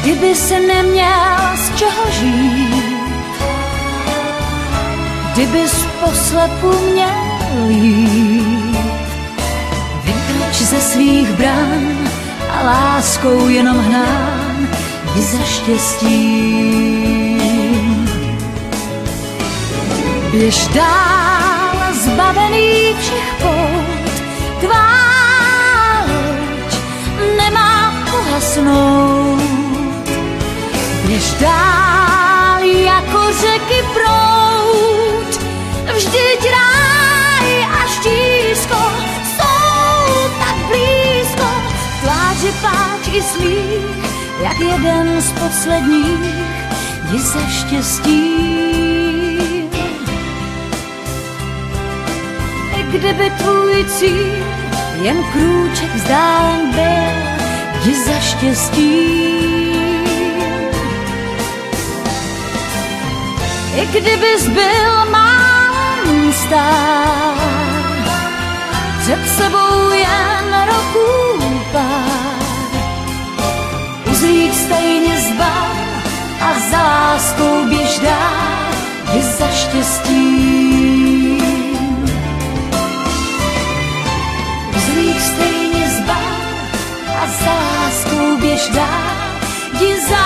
Kdyby se neměl z čeho žít, kdybys poslepu měl jít, vykroč ze svých brán a láskou jenom hnán, jdi za štěstím. Běž dál zbavený všech pout, tvá loď nemá pohasnout. Běž dál jako řeky prout, jak jeden z posledních ji za štěstí. I kdyby tvůj cíl jen krůček vzdálen byl, ji za štěstí. I kdybys byl mám stát, před sebou jen roků uzlík stejně zbal a za láskou běž dál, je za štěstí. Uzlík stejně a za láskou běž je za.